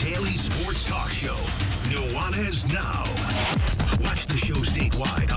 Daily sports talk show, Nuanez Now. Watch the show statewide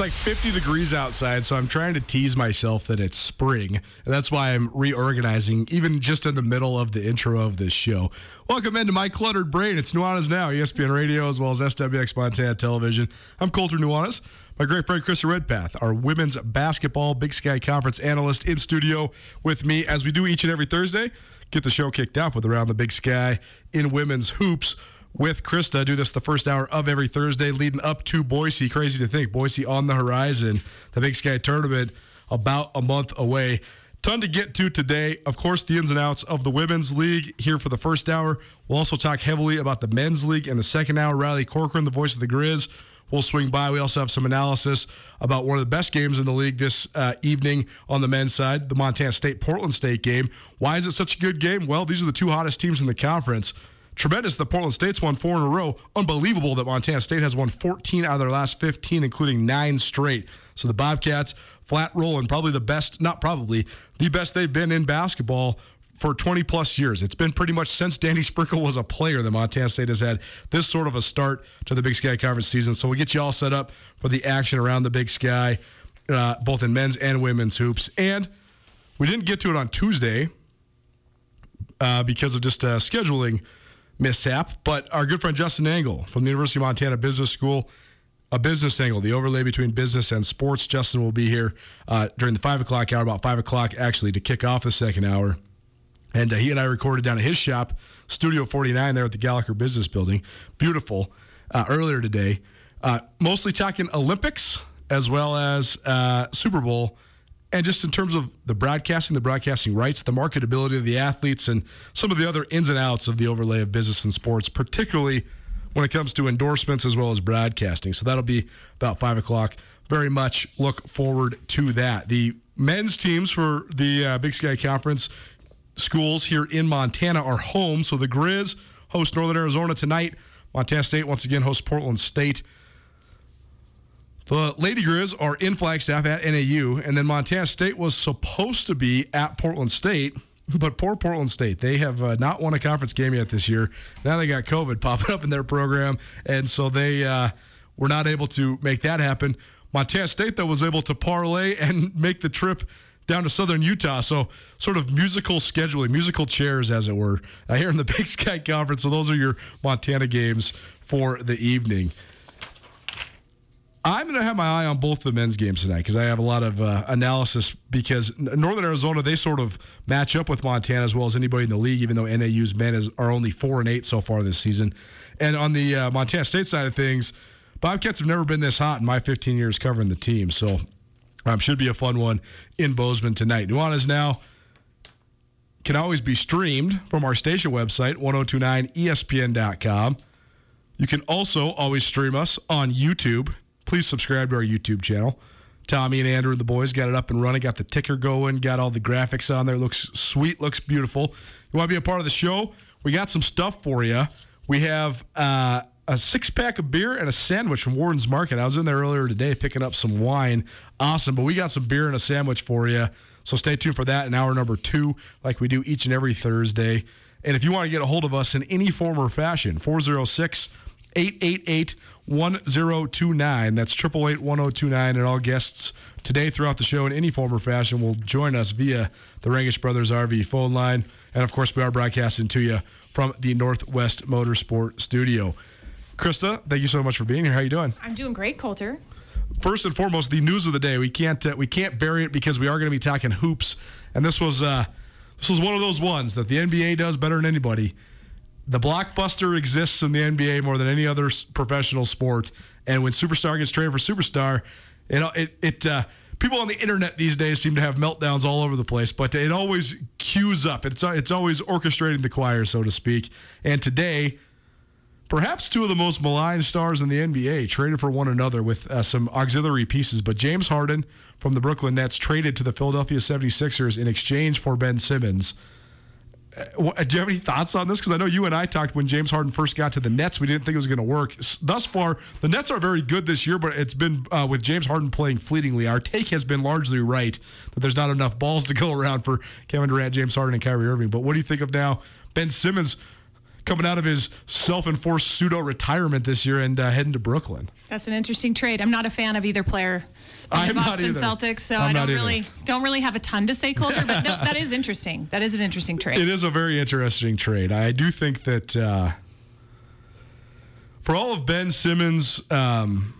like 50 degrees outside, so I'm trying to tease myself that it's spring. And that's why I'm reorganizing, even just in the middle of the intro of this show. Welcome into my cluttered brain. It's Nuanez Now, ESPN Radio, as well as SWX Montana Television. I'm Colter Nuanez. My great friend Krista Redpath, our women's basketball Big Sky Conference analyst, in studio with me as we do each and every Thursday. Get the show kicked off with Around the Big Sky in women's hoops with Krista. Do this the first hour of every Thursday leading up to Boise. Crazy to think. Boise on the horizon. The Big Sky tournament about a month away. Ton to get to today. Of course, the ins and outs of the women's league here for the first hour. We'll also talk heavily about the men's league in the second hour. Riley Corcoran, the voice of the Grizz, will swing by. We also have some analysis about one of the best games in the league this uh, evening on the men's side, the Montana State Portland State game. Why is it such a good game? Well, these are the two hottest teams in the conference. Tremendous that Portland State's won four in a row. Unbelievable that Montana State has won 14 out of their last 15, including nine straight. So the Bobcats flat rolling, probably the best, not probably, the best they've been in basketball for 20 plus years. It's been pretty much since Danny Sprinkle was a player that Montana State has had this sort of a start to the Big Sky Conference season. So we get you all set up for the action around the Big Sky, uh, both in men's and women's hoops. And we didn't get to it on Tuesday uh, because of just uh, scheduling mishap. But our good friend Justin Angle from the University of Montana Business School, a business angle, the overlay between business and sports. Justin will be here uh, during the five o'clock hour, about five o'clock actually, to kick off the second hour. And uh, he and I recorded down at his shop, Studio 49, there at the Gallagher Business Building. Beautiful. Uh, earlier today, uh, mostly talking Olympics as well as uh, Super Bowl. And just in terms of the broadcasting, the broadcasting rights, the marketability of the athletes, and some of the other ins and outs of the overlay of business and sports, particularly when it comes to endorsements as well as broadcasting. So that'll be about 5 o'clock. Very much look forward to that. The men's teams for the uh, Big Sky Conference schools here in Montana are home. So the Grizz host Northern Arizona tonight. Montana State once again hosts Portland State. The Lady Grizz are in Flagstaff at NAU, and then Montana State was supposed to be at Portland State, but poor Portland State. They have uh, not won a conference game yet this year. Now they got COVID popping up in their program, and so they uh, were not able to make that happen. Montana State, though, was able to parlay and make the trip down to southern Utah. So, sort of musical scheduling, musical chairs, as it were, uh, here in the Big Sky Conference. So, those are your Montana games for the evening. I'm going to have my eye on both the men's games tonight because I have a lot of uh, analysis. Because Northern Arizona, they sort of match up with Montana as well as anybody in the league, even though NAU's men is, are only four and eight so far this season. And on the uh, Montana State side of things, Bobcats have never been this hot in my 15 years covering the team. So um, should be a fun one in Bozeman tonight. Nuanez now can always be streamed from our station website, 1029ESPN.com. You can also always stream us on YouTube. Please subscribe to our YouTube channel. Tommy and Andrew and the boys got it up and running, got the ticker going, got all the graphics on there. Looks sweet, looks beautiful. You want to be a part of the show? We got some stuff for you. We have uh, a six pack of beer and a sandwich from Worden's Market. I was in there earlier today picking up some wine. Awesome. But we got some beer and a sandwich for you. So stay tuned for that in hour number two, like we do each and every Thursday. And if you want to get a hold of us in any form or fashion, 406 888 1029. That's 888 1029. And all guests today throughout the show in any form or fashion will join us via the Rangitsch Brothers RV phone line. And of course, we are broadcasting to you from the Northwest Motorsport Studio. Krista, thank you so much for being here. How are you doing? I'm doing great, Colter. First and foremost, the news of the day. We can't uh, we can't bury it because we are going to be talking hoops, and this was uh, this was one of those ones that the NBA does better than anybody. The blockbuster exists in the NBA more than any other professional sport, and when superstar gets traded for superstar, know it it. Uh, People on the internet these days seem to have meltdowns all over the place, but it always cues up. It's it's always orchestrating the choir, so to speak. And today, perhaps two of the most maligned stars in the NBA traded for one another with uh, some auxiliary pieces. But James Harden from the Brooklyn Nets traded to the Philadelphia 76ers in exchange for Ben Simmons. Uh, do you have any thoughts on this? Because I know you and I talked when James Harden first got to the Nets. We didn't think it was going to work. Thus far, the Nets are very good this year, but it's been uh, with James Harden playing fleetingly. Our take has been largely right that there's not enough balls to go around for Kevin Durant, James Harden, and Kyrie Irving. But what do you think of now Ben Simmons coming out of his self-enforced pseudo retirement this year and uh, heading to Brooklyn? That's an interesting trade. I'm not a fan of either player. I'm not Boston. Celtics, so I'm I don't either. really don't really have a ton to say, Colter. But no, that is interesting. That is an interesting trade. It is a very interesting trade. I do think that uh, for all of Ben Simmons' um,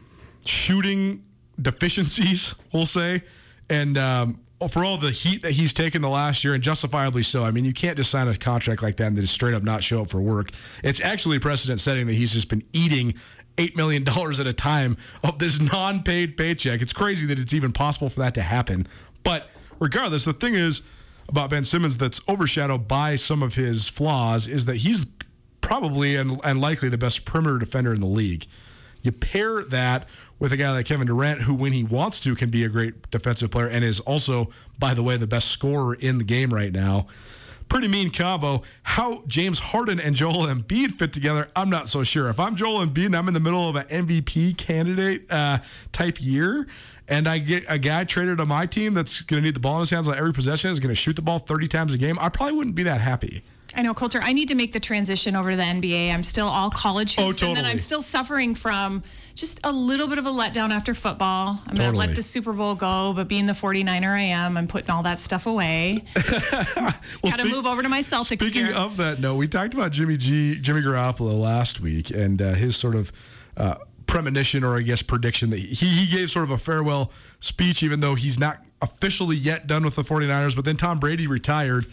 shooting deficiencies, we'll say, and um, for all the heat that he's taken the last year, and justifiably so. I mean, you can't just sign a contract like that and then just straight up not show up for work. It's actually precedent setting that he's just been eating $8 million at a time of this non paid paycheck. It's crazy that it's even possible for that to happen. But regardless, the thing is about Ben Simmons that's overshadowed by some of his flaws is that he's probably and, and likely the best perimeter defender in the league. You pair that with a guy like Kevin Durant, who, when he wants to, can be a great defensive player and is also, by the way, the best scorer in the game right now. Pretty mean combo. How James Harden and Joel Embiid fit together, I'm not so sure. If I'm Joel Embiid and I'm in the middle of an MVP candidate uh, type year, and I get a guy traded to my team that's going to need the ball in his hands on every possession, is going to shoot the ball 30 times a game, I probably wouldn't be that happy. I know, Colter. I need to make the transition over to the NBA. I'm still all college Oh, hoops, and then. I'm still suffering from just a little bit of a letdown after football. I'm going to let the Super Bowl go, but being the 49er I am, I'm putting all that stuff away. Got to move over to my Celtics Speaking gear. of that, no, we talked about Jimmy G, Jimmy Garoppolo last week, and uh, his sort of uh, premonition, or I guess prediction that he he gave sort of a farewell speech, even though he's not officially yet done with the 49ers. But then Tom Brady retired.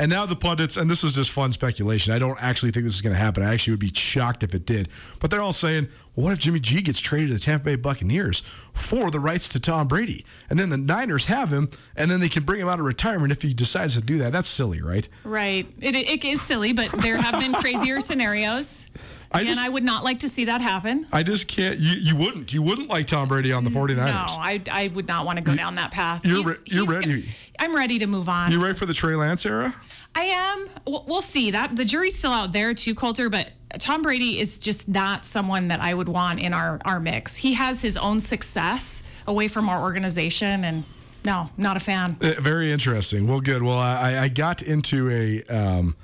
And now the pundits, and this is just fun speculation. I don't actually think this is going to happen. I actually would be shocked if it did. But they're all saying, well, what if Jimmy G gets traded to the Tampa Bay Buccaneers for the rights to Tom Brady? And then the Niners have him, and then they can bring him out of retirement if he decides to do that. That's silly, right? Right. It, it is silly, but there have been crazier scenarios. I just, I would not like to see that happen. I just can't. You, you wouldn't. You wouldn't like Tom Brady on the 49ers. No, I, I would not want to go down that path. you're re- you're ready. I'm ready to move on. You ready for the Trey Lance era? I am. We'll see. That the jury's still out there too, Colter. But Tom Brady is just not someone that I would want in our our mix. He has his own success away from our organization, and no, not a fan. Uh, Very interesting. Well, good. Well, I, I got into a um,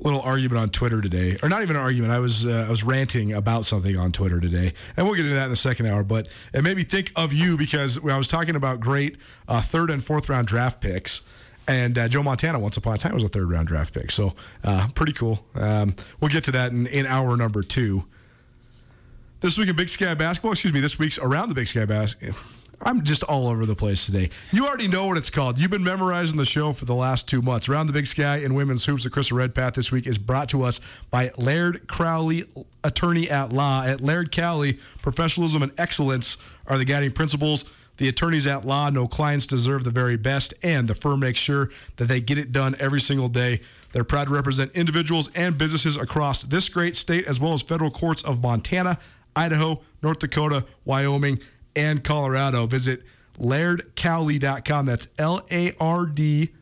little argument on Twitter today, or not even an argument. I was uh, I was ranting about something on Twitter today, and we'll get into that in the second hour. But it made me think of you because I was talking about great uh, third and fourth round draft picks. And uh, Joe Montana, once upon a time, was a third round draft pick. So, uh, pretty cool. Um, we'll get to that in, in hour number two. This week in Big Sky basketball, excuse me, this week's around the Big Sky basketball. I'm just all over the place today. You already know what it's called. You've been memorizing the show for the last two months. Around the Big Sky in women's hoops, the Krista Redpath this week is brought to us by Laird Cowley, attorney at law. At Laird Cowley, professionalism and excellence are the guiding principles. The attorneys at law know clients deserve the very best, and the firm makes sure that they get it done every single day. They're proud to represent individuals and businesses across this great state, as well as federal courts of Montana, Idaho, North Dakota, Wyoming, and Colorado. Visit lairdcowley.com. That's L A R D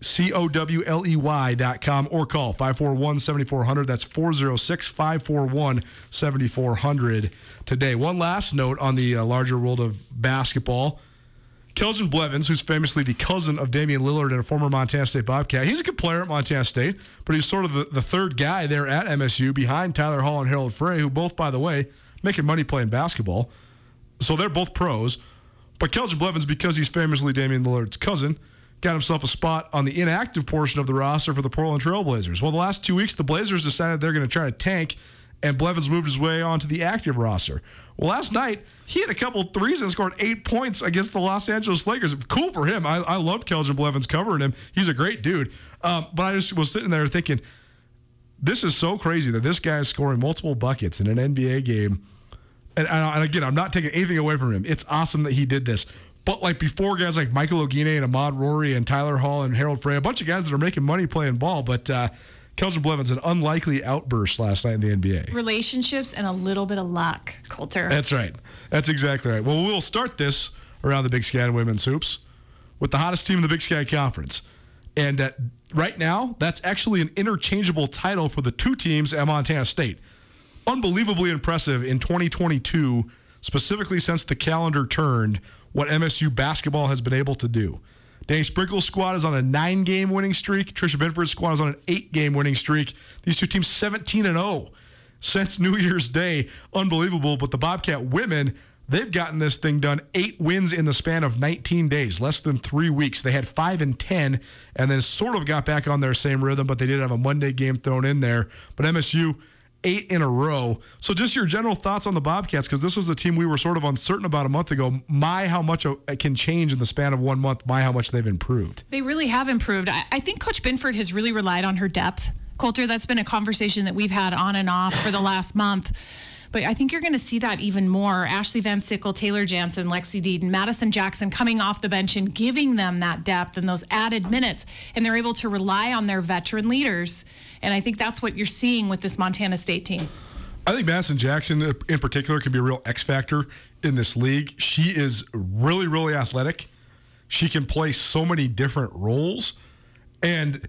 C O W L E Y dot com or call 541 7400. That's 406 541 7400 today. One last note on the uh, larger world of basketball. Keljin Blevins, who's famously the cousin of Damian Lillard and a former Montana State Bobcat, he's a good player at Montana State, but he's sort of the, the third guy there at MSU behind Tyler Hall and Harald Frey, who both, by the way, making money playing basketball. So they're both pros. But Keljin Blevins, because he's famously Damian Lillard's cousin, got himself a spot on the inactive portion of the roster for the Portland Trailblazers. Well, the last two weeks, the Blazers decided they're going to try to tank, and Blevins moved his way onto the active roster. Well, last night, he had a couple threes and scored eight points against the Los Angeles Lakers. Cool for him. I, I love Keljin Blevins covering him. He's a great dude. Um, but I just was sitting there thinking, this is so crazy that this guy is scoring multiple buckets in an NBA game. And, and again, I'm not taking anything away from him. It's awesome that he did this. But like before, guys like Michael Oguine and Ahmaad Rorie and Tyler Hall and Harald Frey, a bunch of guys that are making money playing ball. But uh, Keljin Blevins, an unlikely outburst last night in the NBA. Relationships and a little bit of luck, Colter. That's right. That's exactly right. Well, we'll start this around the Big Sky and Women's Hoops with the hottest team in the Big Sky Conference. And uh, right now, that's actually an interchangeable title for the two teams at Montana State. Unbelievably impressive in 2022, specifically since the calendar turned, what MSU basketball has been able to do. Danny Sprinkle's squad is on a nine game winning streak. Tricia Binford's squad is on an eight game winning streak. These two teams 17 and 0 since New Year's Day. Unbelievable. But the Bobcat women, they've gotten this thing done. Eight wins in the span of 19 days, less than three weeks. They had five and 10 and then sort of got back on their same rhythm, but they did have a Monday game thrown in there. But MSU, eight in a row. So, just your general thoughts on the Bobcats, because this was a team we were sort of uncertain about a month ago. My, how much it can change in the span of one month. My, how much they've improved. They really have improved. I, I think Coach Binford has really relied on her depth. Colter, that's been a conversation that we've had on and off for the last month. But I think you're going to see that even more. Ashley Van Sickle, Taylor Jansen, Lexi Deden, Madison Jackson coming off the bench and giving them that depth and those added minutes. And they're able to rely on their veteran leaders. And I think that's what you're seeing with this Montana State team. I think Madison Jackson in particular can be a real X factor in this league. She is really, really athletic. She can play so many different roles. And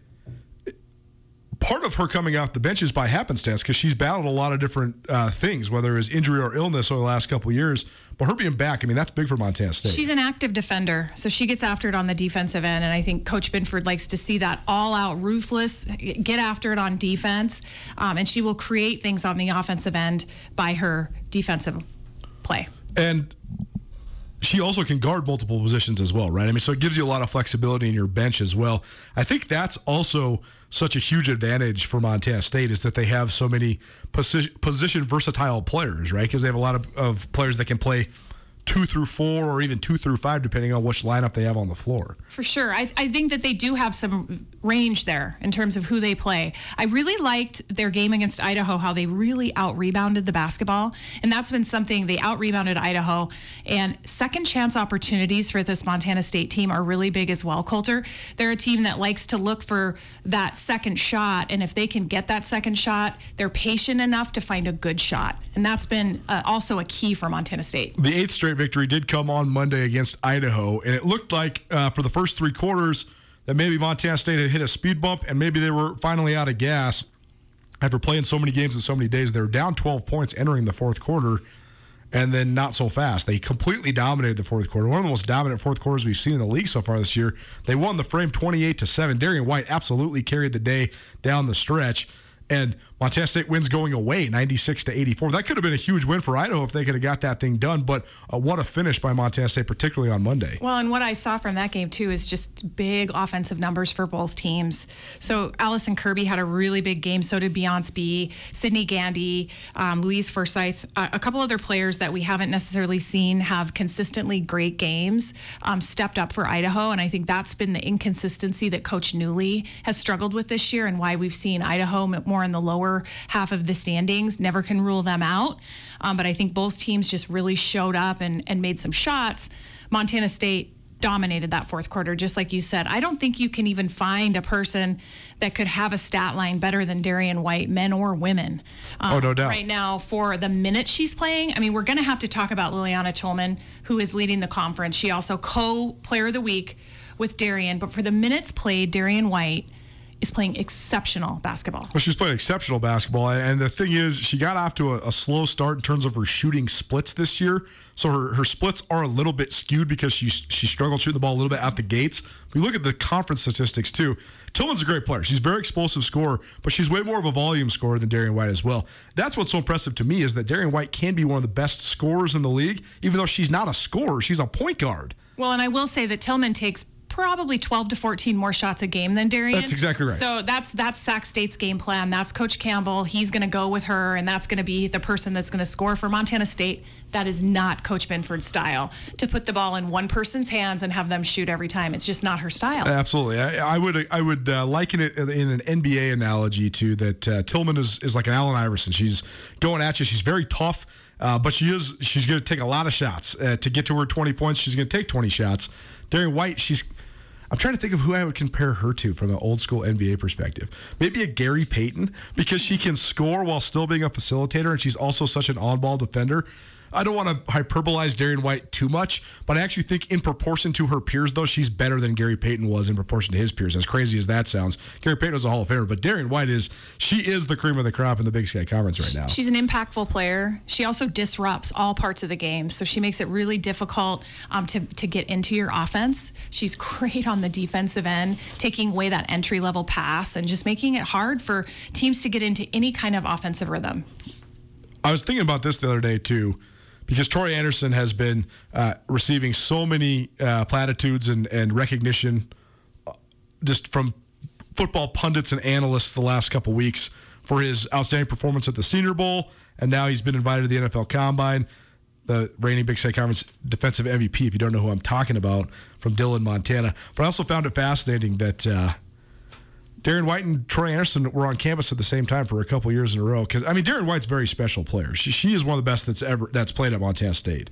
part of her coming off the bench is by happenstance because she's battled a lot of different uh, things, whether it's injury or illness over the last couple of years. But her being back, I mean, that's big for Montana State. She's an active defender, so she gets after it on the defensive end. And I think Coach Binford likes to see that all out, ruthless, get after it on defense. Um, and she will create things on the offensive end by her defensive play. And she also can guard multiple positions as well, right? I mean, so it gives you a lot of flexibility in your bench as well. I think that's also such a huge advantage for Montana State is that they have so many position, position versatile players, right? Because they have a lot of, of players that can play two through four or even two through five, depending on which lineup they have on the floor. For sure. I, I think that they do have some range there in terms of who they play. I really liked their game against Idaho, how they really out rebounded the basketball. And that's been something they out rebounded Idaho. And second chance opportunities for this Montana State team are really big as well, Colter. They're a team that likes to look for that second shot. And if they can get that second shot, they're patient enough to find a good shot. And that's been uh, also a key for Montana State. The eighth straight victory did come on Monday against Idaho, and it looked like uh, for the first three quarters that maybe Montana State had hit a speed bump and maybe they were finally out of gas after playing so many games in so many days. They were down 12 points entering the fourth quarter, and then not so fast. They completely dominated the fourth quarter. One of the most dominant fourth quarters we've seen in the league so far this year. They won the frame 28 to seven. Darian White absolutely carried the day down the stretch and Montana State wins going away 96 to 84. That could have been a huge win for Idaho if they could have got that thing done, but uh, what a finish by Montana State, particularly on Monday. Well, and what I saw from that game too is just big offensive numbers for both teams. So Allison Kirby had a really big game. So did Beyonce Bea, Sydney Gandy, um, Louise Forsyth, uh, a couple other players that we haven't necessarily seen have consistently great games um, stepped up for Idaho, and I think that's been the inconsistency that Coach Newlee has struggled with this year, and why we've seen Idaho more in the lower lower half of the standings. Never can rule them out. Um, but I think both teams just really showed up and, and made some shots. Montana State dominated that fourth quarter, just like you said. I don't think you can even find a person that could have a stat line better than Darian White, men or women. Um, oh, no doubt. Right now, for the minutes she's playing, I mean, we're going to have to talk about Liliana Tillman, who is leading the conference. She also co player of the week with Darian. But for the minutes played, Darian White is playing exceptional basketball. Well, she's playing exceptional basketball. And the thing is, she got off to a, a, slow start in terms of her shooting splits this year. So her, her splits are a little bit skewed because she, she struggled shooting the ball a little bit out the gates. We look at the conference statistics too. Tillman's a great player. She's a very explosive scorer, but she's way more of a volume scorer than Darian White as well. That's what's so impressive to me is that Darian White can be one of the best scorers in the league, even though she's not a scorer. She's a point guard. Well, and I will say that Tillman takes probably 12 to 14 more shots a game than Darian. That's exactly right. So that's that's Sac State's game plan. That's Coach Campbell. He's going to go with her, and that's going to be the person that's going to score for Montana State. That is not Coach Binford's style to put the ball in one person's hands and have them shoot every time. It's just not her style. Absolutely. I, I would I would uh, liken it in an NBA analogy to that uh, Tillman is, is like an Allen Iverson. She's going at you. She's very tough. Uh, but she is she's going to take a lot of shots uh, to get to her 20 points. She's going to take 20 shots. Darian White, she's I'm trying to think of who I would compare her to from an old school NBA perspective. Maybe a Gary Payton because she can score while still being a facilitator and she's also such an on ball defender. I don't want to hyperbolize Darian White too much, but I actually think in proportion to her peers, though, she's better than Gary Payton was in proportion to his peers. As crazy as that sounds, Gary Payton was a Hall of Famer, but Darian White is she is the cream of the crop in the Big Sky Conference right now. She's an impactful player. She also disrupts all parts of the game, so she makes it really difficult um, to to get into your offense. She's great on the defensive end, taking away that entry level pass and just making it hard for teams to get into any kind of offensive rhythm. I was thinking about this the other day too because Troy Andersen has been uh, receiving so many uh, platitudes and, and recognition uh, just from football pundits and analysts the last couple weeks for his outstanding performance at the Senior Bowl, and now he's been invited to the NFL Combine. The reigning Big Sky Conference defensive MVP, if you don't know who I'm talking about, from Dillon, Montana. But I also found it fascinating that uh, Darian White and Troy Andersen were on campus at the same time for a couple years in a row. Because I mean, Darian White's a very special player. She, she is one of the best that's ever that's played at Montana State,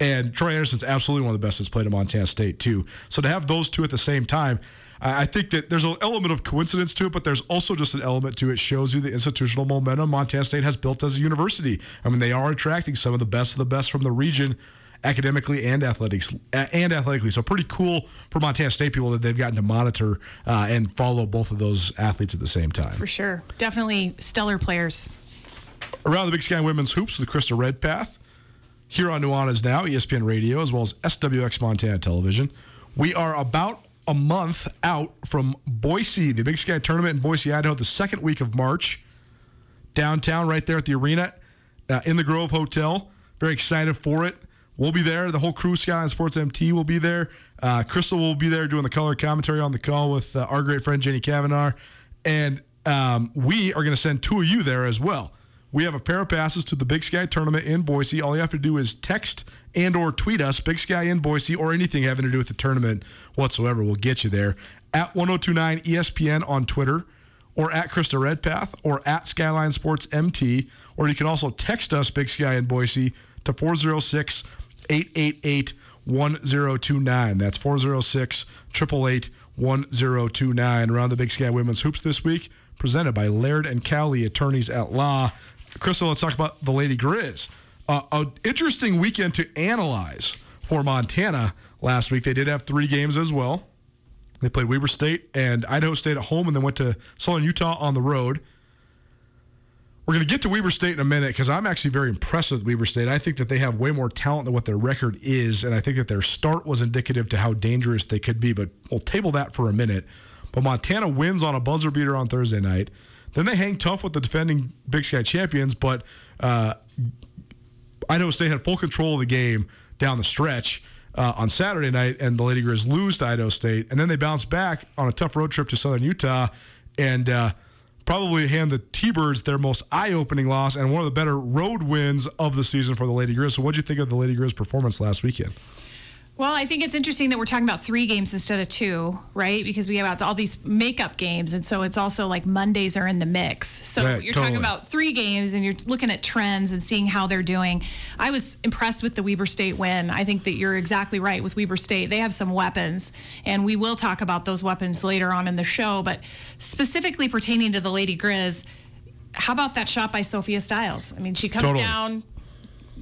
and Troy Andersen's absolutely one of the best that's played at Montana State too. So to have those two at the same time, I think that there's an element of coincidence to it, but there's also just an element to it shows you the institutional momentum Montana State has built as a university. I mean, they are attracting some of the best of the best from the region academically and athletics and athletically. So pretty cool for Montana State people that they've gotten to monitor uh, and follow both of those athletes at the same time. For sure, definitely stellar players. Around the Big Sky Women's Hoops with Krista Redpath here on Nuanez Now, ESPN Radio, as well as SWX Montana Television. We are about a month out from Boise, the Big Sky Tournament in Boise, Idaho, the second week of March. Downtown, right there at the arena, uh, in the Grove Hotel. Very excited for it. We'll be there. The whole crew, Skyline Sports MT, will be there. Uh, Krista will be there doing the color commentary on the call with uh, our great friend Jenny Kavanaugh. And um, we are going to send two of you there as well. we have a pair of passes to the Big Sky tournament in Boise. All you have to do is text and or tweet us, Big Sky in Boise, or anything having to do with the tournament whatsoever. We'll get you there. At 1029 ESPN on Twitter, or at Krista Redpath, or at Skyline Sports MT, or you can also text us, Big Sky in Boise, to 406 888 1029. That's 406 888 1029. Around the Big Sky Women's Hoops this week, presented by Laird and Cowley, attorneys at law. Krista, let's talk about the Lady Griz. Uh, an interesting weekend to analyze for Montana last week. They did have three games as well. They played Weber State and Idaho State at home, and then went to Southern Utah on the road. We're going to get to Weber State in a minute because I'm actually very impressed with Weber State. I think that they have way more talent than what their record is, and I think that their start was indicative to how dangerous they could be. But we'll table that for a minute. But Montana wins on a buzzer beater on Thursday night. Then they hang tough with the defending Big Sky champions, but uh, Idaho State had full control of the game down the stretch uh, on Saturday night, and the Lady Griz lose to Idaho State, and then they bounce back on a tough road trip to Southern Utah, and uh, probably hand the T-Birds their most eye-opening loss and one of the better road wins of the season for the Lady Griz. So, what do you think of the Lady Griz performance last weekend? Well, I think it's interesting that we're talking about three games instead of two, right? Because we have all these makeup games, and so it's also like Mondays are in the mix. So Right, you're totally. talking about three games, and you're looking at trends and seeing how they're doing. I was impressed with the Weber State win. I think that you're exactly right with Weber State. They have some weapons, and we will talk about those weapons later on in the show. But specifically pertaining to the Lady Griz, how about that shot by Sophia Stiles? I mean, she comes Totally. down,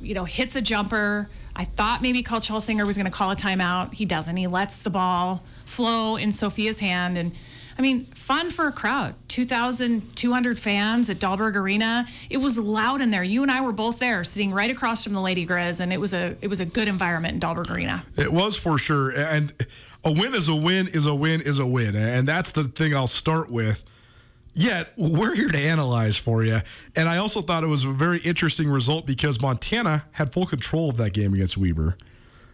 you know, hits a jumper. I thought maybe Coach Holsinger was going to call a timeout. He doesn't. He lets the ball flow in Sophia's hand. And I mean, fun for a crowd. 2,200 fans at Dahlberg Arena. It was loud in there. You and I were both there, sitting right across from the Lady Griz, and it was a it was a good environment in Dahlberg Arena. It was for sure. And a win is a win is a win is a win. And that's the thing I'll start with. Yet, we're here to analyze for you. And I also thought it was a very interesting result because Montana had full control of that game against Weber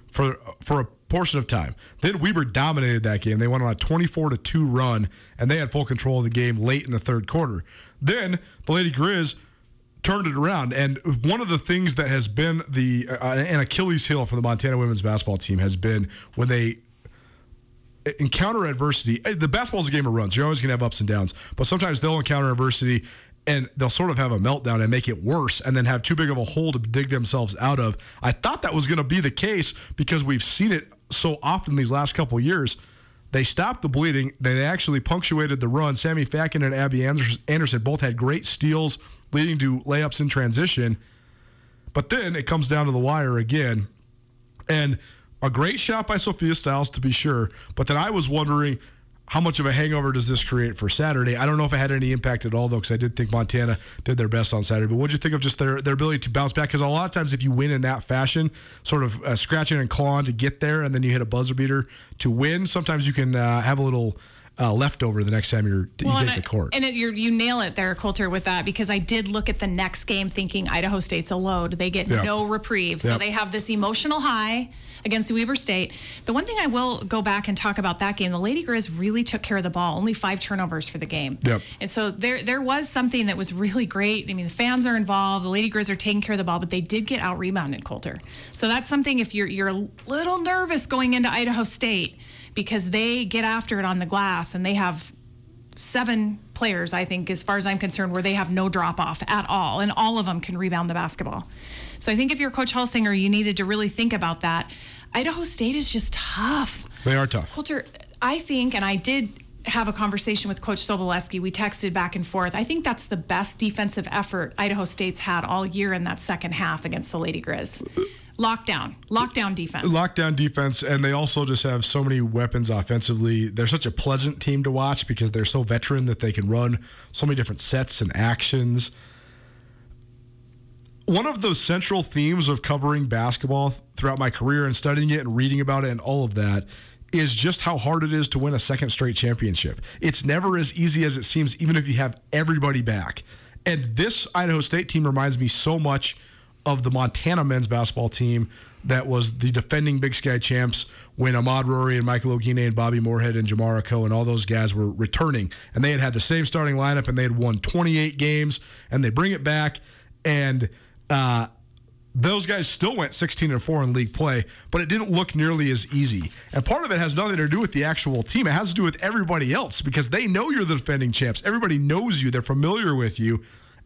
for for a portion of time. Then Weber dominated that game. They went on a 24 to 2 run and they had full control of the game late in the third quarter. Then the Lady Griz turned it around. And one of the things that has been the uh, an Achilles heel for the Montana women's basketball team has been when they encounter adversity. The is a game of runs. You're always going to have ups and downs, but sometimes they'll encounter adversity and they'll sort of have a meltdown and make it worse and then have too big of a hole to dig themselves out of. I thought that was going to be the case because we've seen it so often these last couple years. They stopped the bleeding. They actually punctuated the run. Sammy Fatkin and Abby Anderson both had great steals leading to layups in transition. But then it comes down to the wire again. And a great shot by Sophia Stiles, to be sure. But then I was wondering how much of a hangover does this create for Saturday? I don't know if it had any impact at all, though, because I did think Montana did their best on Saturday. But what did you think of just their, their ability to bounce back? Because a lot of times, if you win in that fashion, sort of uh, scratching and clawing to get there, and then you hit a buzzer beater to win, sometimes you can uh, have a little uh, leftover the next time you're, you take the court. And it, you're, you nail it there, Colter, with that because I did look at the next game thinking Idaho State's a load. They get Yeah. no reprieve. So Yep. they have this emotional high against Weber State. The one thing I will go back and talk about that game, the Lady Grizz really took care of the ball. Only five turnovers for the game. Yep. And so there there was something that was really great. I mean, the fans are involved. The Lady Grizz are taking care of the ball, but they did get out rebounded, Colter. So that's something if you're you're a little nervous going into Idaho State because they get after it on the glass and they have seven players, I think, as far as I'm concerned, where they have no drop off at all, and all of them can rebound the basketball. So I think if you're Coach Holsinger, you needed to really think about that. Idaho State is just tough. they are tough. Colter, I think, and I did have a conversation with Coach Sobolewski. We texted back and forth. I think that's the best defensive effort Idaho State's had all year in that second half against the Lady Grizz. Lockdown, lockdown defense. lockdown defense, and they also just have so many weapons offensively. They're such a pleasant team to watch because they're so veteran that they can run so many different sets and actions. One of the central themes of covering basketball th- throughout my career and studying it and reading about it and all of that is just how hard it is to win a second straight championship. It's never as easy as it seems, even if you have everybody back. And this Idaho State team reminds me so much of the Montana men's basketball team that was the defending Big Sky champs when Ahmaad Rorie and Michael Oguine and Bobby Moorehead and Jamara and all those guys were returning. And they had had the same starting lineup and they had won 28 games and they bring it back and uh, those guys still went 16 and 4 in league play, but it didn't look nearly as easy. And part of it has nothing to do with the actual team. It has to do with everybody else because they know you're the defending champs. Everybody knows you, they're familiar with you.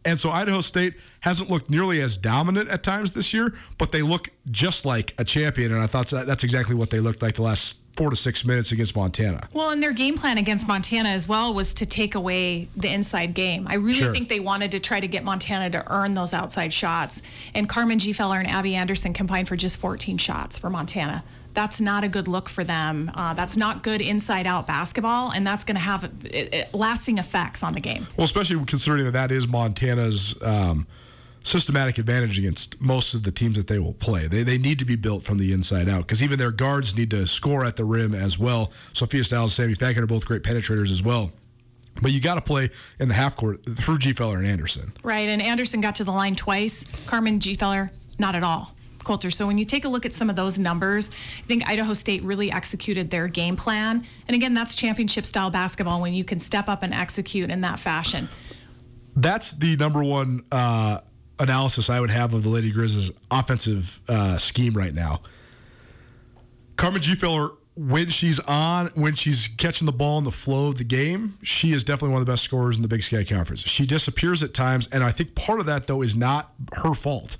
And so Idaho State hasn't looked nearly as dominant at times this year, but they look just like a champion. And I thought that's exactly what they looked like the last four to six minutes against Montana. Well, and their game plan against Montana as well was to take away the inside game. I really Sure. think they wanted to try to get Montana to earn those outside shots. And Carmen Gfeller and Abby Anderson combined for just 14 shots for Montana. That's not a good look for them. Uh, that's not good inside out basketball, and that's going to have uh, uh, lasting effects on the game. Well, especially considering that that is Montana's um, systematic advantage against most of the teams that they will play. They, they need to be built from the inside out because even their guards need to score at the rim as well. Sophia Stiles and Sammy Fatkin are both great penetrators as well. But you got to play in the half court through Gfeller and Anderson. Right, and Anderson got to the line twice. Carmen Gfeller, not at all. Colter. So when you take a look at some of those numbers, I think Idaho State really executed their game plan. And again, that's championship style basketball when you can step up and execute in that fashion. That's the number one uh, analysis I would have of the Lady Grizzlies' offensive uh, scheme right now. Carmen Gfeller, when she's on, when she's catching the ball in the flow of the game, she is definitely one of the best scorers in the Big Sky Conference. She disappears at times, and I think part of that, though, is not her fault.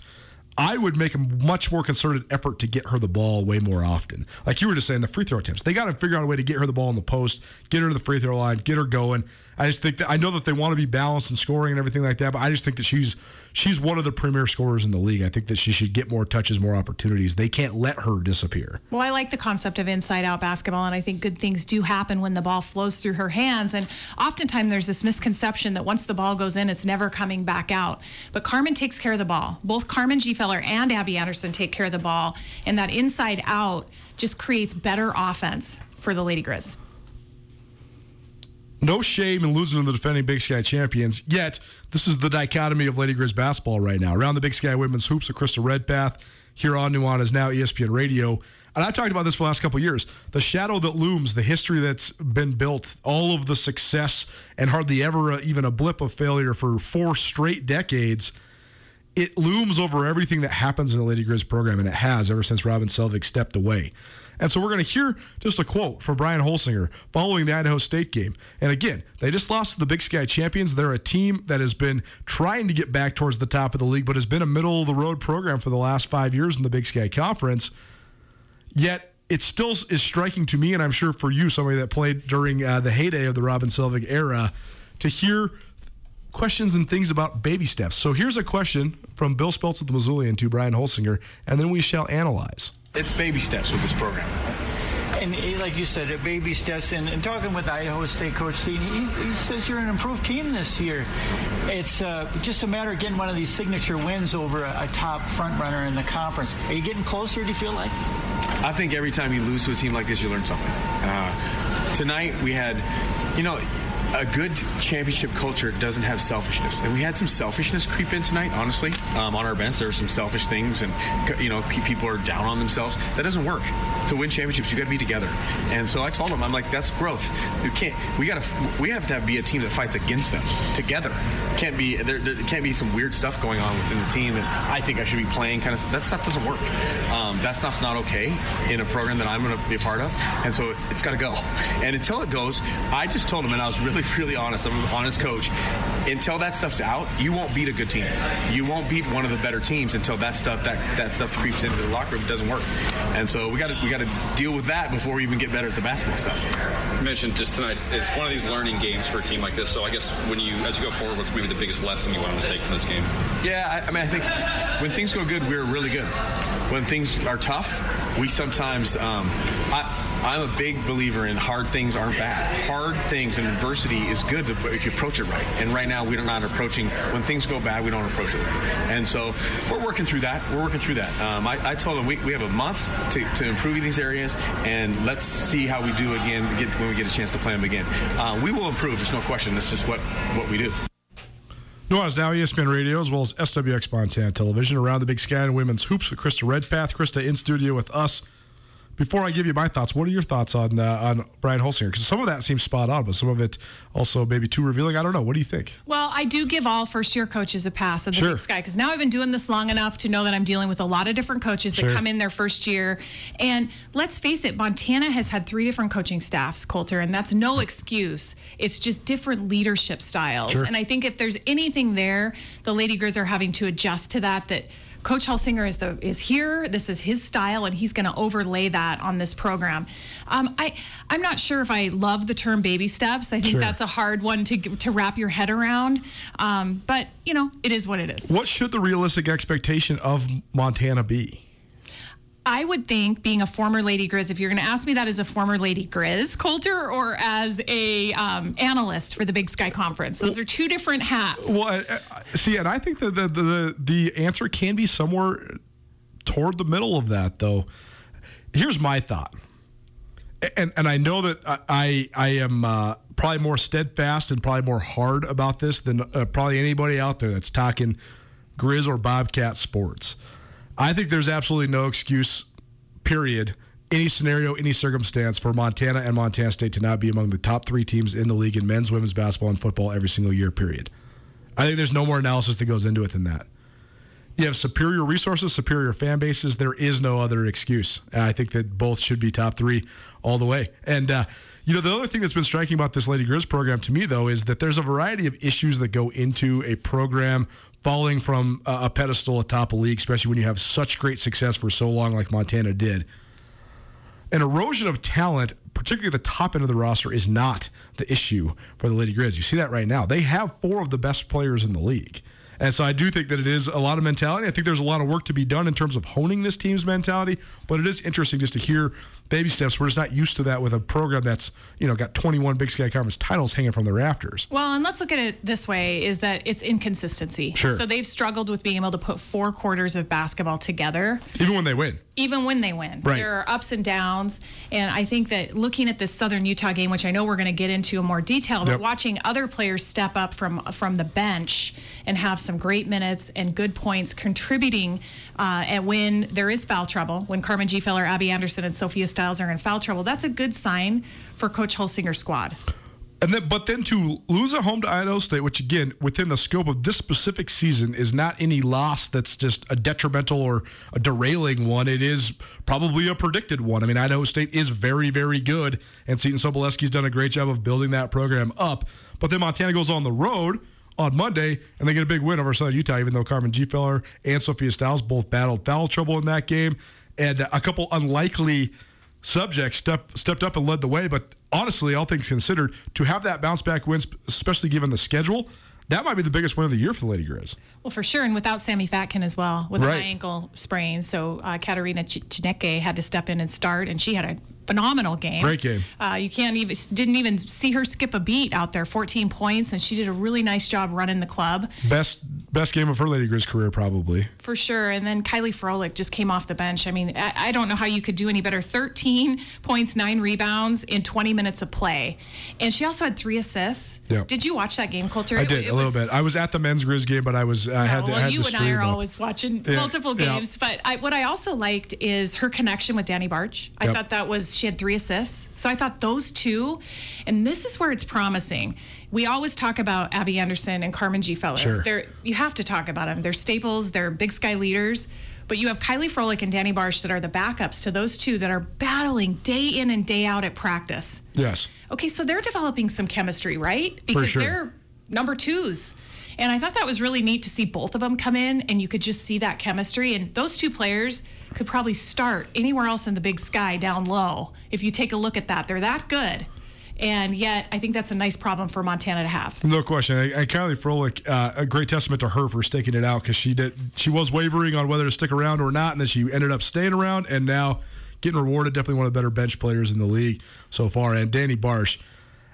I would make a much more concerted effort to get her the ball way more often. Like you were just saying, the free throw attempts. They got to figure out a way to get her the ball in the post, get her to the free throw line, get her going. I just think that I know that they want to be balanced and scoring and everything like that, but I just think that she's she's one of the premier scorers in the league. I think that she should get more touches, more opportunities. They can't let her disappear. Well, I like the concept of inside out basketball, and I think good things do happen when the ball flows through her hands. And oftentimes there's this misconception that once the ball goes in, it's never coming back out. But Carmen takes care of the ball. Both Carmen Gfeller and Abby Anderson take care of the ball, and that inside out just creates better offense for the Lady Grizz. No shame in losing to the defending Big Sky champions. Yet, this is the dichotomy of Lady Grizz basketball right now. Around the Big Sky women's hoops with Krista Redpath here on Nuanez now ESPN Radio. And I've talked about this for the last couple years. The shadow that looms, the history that's been built, all of the success, and hardly ever a, even a blip of failure for four straight decades it looms over everything that happens in the Lady Grizz program, and it has ever since Robin Selvig stepped away. And so we're going to hear just a quote from Brian Holsinger following the Idaho State game. And again, they just lost to the Big Sky champions. They're a team that has been trying to get back towards the top of the league, but has been a middle of the road program for the last five years in the Big Sky Conference. Yet it still is striking to me, and I'm sure for you, somebody that played during uh, the heyday of the Robin Selvig era, to hear questions and things about baby steps. So here's a question from Bill Speltz of the Missoulian to Brian Holsinger, and then we shall analyze. It's baby steps with this program. And he, like you said, it baby steps. And, and talking with Idaho State coach Dean, he, he says you're an improved team this year. It's uh, just a matter of getting one of these signature wins over a, a top front runner in the conference. Are you getting closer? Do you feel like? I think every time you lose to a team like this, you learn something. Uh, tonight we had, you know, a good championship culture doesn't have selfishness, and we had some selfishness creep in tonight. Honestly, um, on our bench, there were some selfish things, and you know, people are down on themselves. That doesn't work. To win championships, you got to be together. And so I told them, I'm like, that's growth. You can't. We got to. We have to have, be a team that fights against them together. Can't be there, there. Can't be some weird stuff going on within the team that I think I should be playing. Kind of that stuff doesn't work. Um, that stuff's not okay in a program that I'm going to be a part of. And so it, it's got to go. And until it goes, I just told them, and I was really, really honest. I'm an honest coach. Until that stuff's out, you won't beat a good team. You won't beat one of the better teams until that stuff that that stuff creeps into the locker room. It doesn't work. And so we got to we got to deal with that before we even get better at the basketball stuff. You mentioned just tonight it's one of these learning games for a team like this. So I guess when you as you go forward, what's maybe the biggest lesson you want them to take from this game? Yeah, I, I mean, I think when things go good, we're really good. When things are tough, we sometimes. Um, I, I'm a big believer in hard things aren't bad. Hard things and adversity is good if you approach it right. And right now, we're not approaching. When things go bad, we don't approach it right. And so we're working through that. We're working through that. Um, I, I told them we, we have a month to, to improve these areas, and let's see how we do again when we get a chance to play them again. Uh, we will improve. There's no question. That's just what what we do. Nuanez now ESPN Radio as well as SWX Montana Television around the Big Sky and Women's Hoops with Krista Redpath. Krista in studio with us before I give you my thoughts, what are your thoughts on uh, on Brian Holsinger? Because some of that seems spot on, but some of it also maybe too revealing. I don't know. What do you think? Well, I do give all first year coaches a pass in the Sure. Big Sky because now I've been doing this long enough to know that I'm dealing with a lot of different coaches that Sure. come in their first year. And let's face it, Montana has had three different coaching staffs, Colter, and that's no excuse. It's just different leadership styles. Sure. And I think if there's anything there, the Lady Grizz are having to adjust to that. That Coach Holsinger is the is here. This is his style, and he's going to overlay that on this program. Um, I I'm not sure if I love the term baby steps. I think Sure. that's a hard one to to wrap your head around. Um, but you know, it is what it is. What should the realistic expectation of Montana be? I would think, being a former Lady Grizz, if you're going to ask me that as a former Lady Grizz, Colter, or as a um, analyst for the Big Sky Conference, those are two different hats. Well, see, and I think that the, the the answer can be somewhere toward the middle of that, though. Here's my thought, and and I know that I I, I am uh, probably more steadfast and probably more hard about this than uh, probably anybody out there that's talking Grizz or Bobcat sports. I think there's absolutely no excuse, period, any scenario, any circumstance for Montana and Montana State to not be among the top three teams in the league in men's, women's basketball, and football every single year, period. I think there's no more analysis that goes into it than that. You have superior resources, superior fan bases. There is no other excuse. I think that both should be top three all the way. And, uh, you know, the other thing that's been striking about this Lady Grizz program to me, though, is that there's a variety of issues that go into a program falling from a pedestal atop a league, especially when you have such great success for so long, like Montana did an erosion of talent, particularly the top end of the roster, is not the issue for the Lady Grizz. You see that right now. They have four of the best players in the league. And so I do think that it is a lot of mentality. I think there's a lot of work to be done in terms of honing this team's mentality, but it is interesting just to hear baby steps. We're just not used to that with a program that's, you know, got 21 Big Sky Conference titles hanging from the rafters. Well, and let's look at it this way: is that it's inconsistency. Sure. So they've struggled with being able to put four quarters of basketball together. Even when they win. even when they win. Right. There are ups and downs. And I think that looking at this Southern Utah game, which I know we're going to get into in more detail, but Yep. watching other players step up from from the bench and have some great minutes and good points contributing uh, and when there is foul trouble, when Carmen Gfeller, Abby Anderson, and Sophia Stiles are in foul trouble, that's a good sign for Coach Holsinger's squad. And then, but then to lose at home to Idaho State, which again, within the scope of this specific season, is not any loss that's just a detrimental or a derailing one. It is probably a predicted one. I mean, Idaho State is very, very good, and Seton Sobolewski's done a great job of building that program up. But then Montana goes on the road on Monday, and they get a big win over Southern Utah, even though Carmen Gfeller and Sophia Stiles both battled foul trouble in that game, and a couple unlikely subjects step, stepped up and led the way. But honestly, all things considered, to have that bounce back win, especially given the schedule, that might be the biggest win of the year for the Lady Grizz. Well, for sure, and without Sammy Fatkin as well, with Right. a high ankle sprain. So uh, Katarina Ch- Chineke had to step in and start, and she had a phenomenal game. Great game. Uh, you can't even didn't even see her skip a beat out there. 14 points, and she did a really nice job running the club Best best game of her Lady Grizz career, probably. for sure. And then Kylie Froelich just came off the bench. I mean, I, I don't know how you could do any better. 13 points, nine rebounds in 20 minutes of play, and she also had three assists. Yeah. Did you watch that game, Colter? I did it a little was- bit. I was at the men's Grizz game, but I was I had Oh, to, well, I had you and I are always watching Yeah, multiple yeah. games, but I, what I also liked is her connection with Dani Bartsch. I Yep. thought that was she had three assists, so I thought those two, and this is where it's promising. We always talk about Abby Anderson and Carmen Gfeller. Sure. They're you have to talk about them. They're staples. They're Big Sky leaders. But you have Kylie Froelich and Dani Bartsch that are the backups to those two that are battling day in and day out at practice. Yes. Okay, so they're developing some chemistry, right? Because sure. they're number twos. And I thought that was really neat to see both of them come in and you could just see that chemistry. And those two players could probably start anywhere else in the big sky down low. If you take a look at that, they're that good. And yet, I think that's a nice problem for Montana to have. No question. And Kylie Froelich, uh, a great testament to her for sticking it out because she did. She was wavering on whether to stick around or not, and then she ended up staying around and now getting rewarded. Definitely one of the better bench players in the league so far. And Dani Bartsch,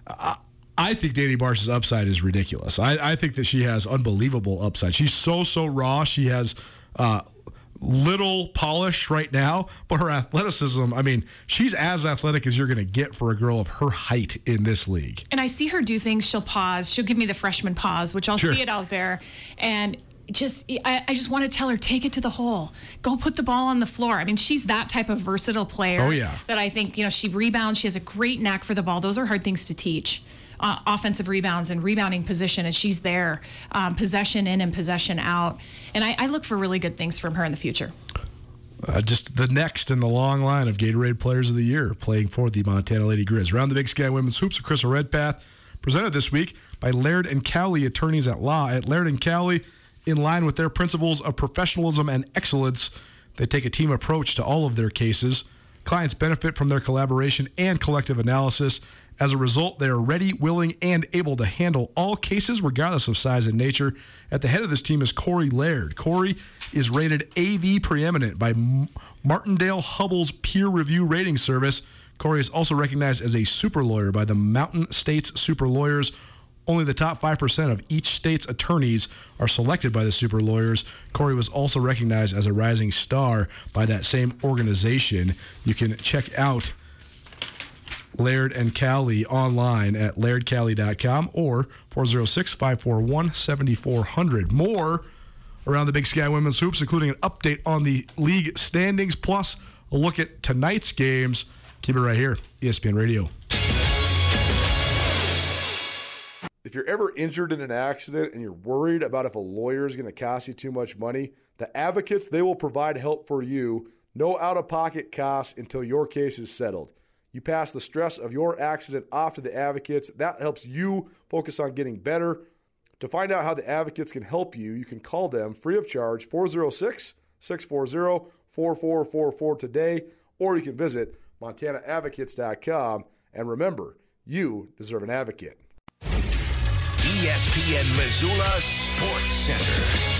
I, I think Dani Bartsch's upside is ridiculous. I, I think that she has unbelievable upside. She's so so raw. She has. Uh, Little polish right now, but her athleticism. I mean, she's as athletic as you're going to get for a girl of her height in this league. And I see her do things, she'll pause. She'll give me the freshman pause, which I'll Sure. see it out there. And just I, I just want to tell her take it to the hole go put the ball on the floor i mean she's that type of versatile player Oh, yeah. that i think you know she rebounds she has a great knack for the ball those are hard things to teach uh, offensive rebounds and rebounding position and she's there um, possession in and possession out and I, I look for really good things from her in the future Uh, just the next in the long line of Gatorade Players of the Year playing for the Montana Lady Grizz. Around the Big Sky Women's Hoops with Krista Redpath, presented this week by Laird and Cowley Attorneys at Law. At Laird and Cowley, in line with their principles of professionalism and excellence, they take a team approach to all of their cases. Clients benefit from their collaboration and collective analysis. As a result, they are ready, willing, and able to handle all cases, regardless of size and nature. At the head of this team is Corey Laird. Corey is rated AV preeminent by Martindale Hubbell's peer review rating service. Corey is also recognized as a super lawyer by the Mountain States Super Lawyers. Only the top 5% of each state's attorneys are selected by the super lawyers. Corey was also recognized as a rising star by that same organization. You can check out Laird and Cowley online at lairdcowley.com or 406 541 7400. More around the Big Sky Women's Hoops, including an update on the league standings, plus a look at tonight's games. Keep it right here, ESPN Radio. If you're ever injured in an accident and you're worried about if a lawyer is going to cost you too much money, the advocates, they will provide help for you. No out of pocket costs until your case is settled. You pass the stress of your accident off to the advocates. That helps you focus on getting better. To find out how the advocates can help you, you can call them free of charge 406 640 4444 today, or you can visit montanaadvocates.com. And remember, you deserve an advocate. ESPN Missoula Sports Center.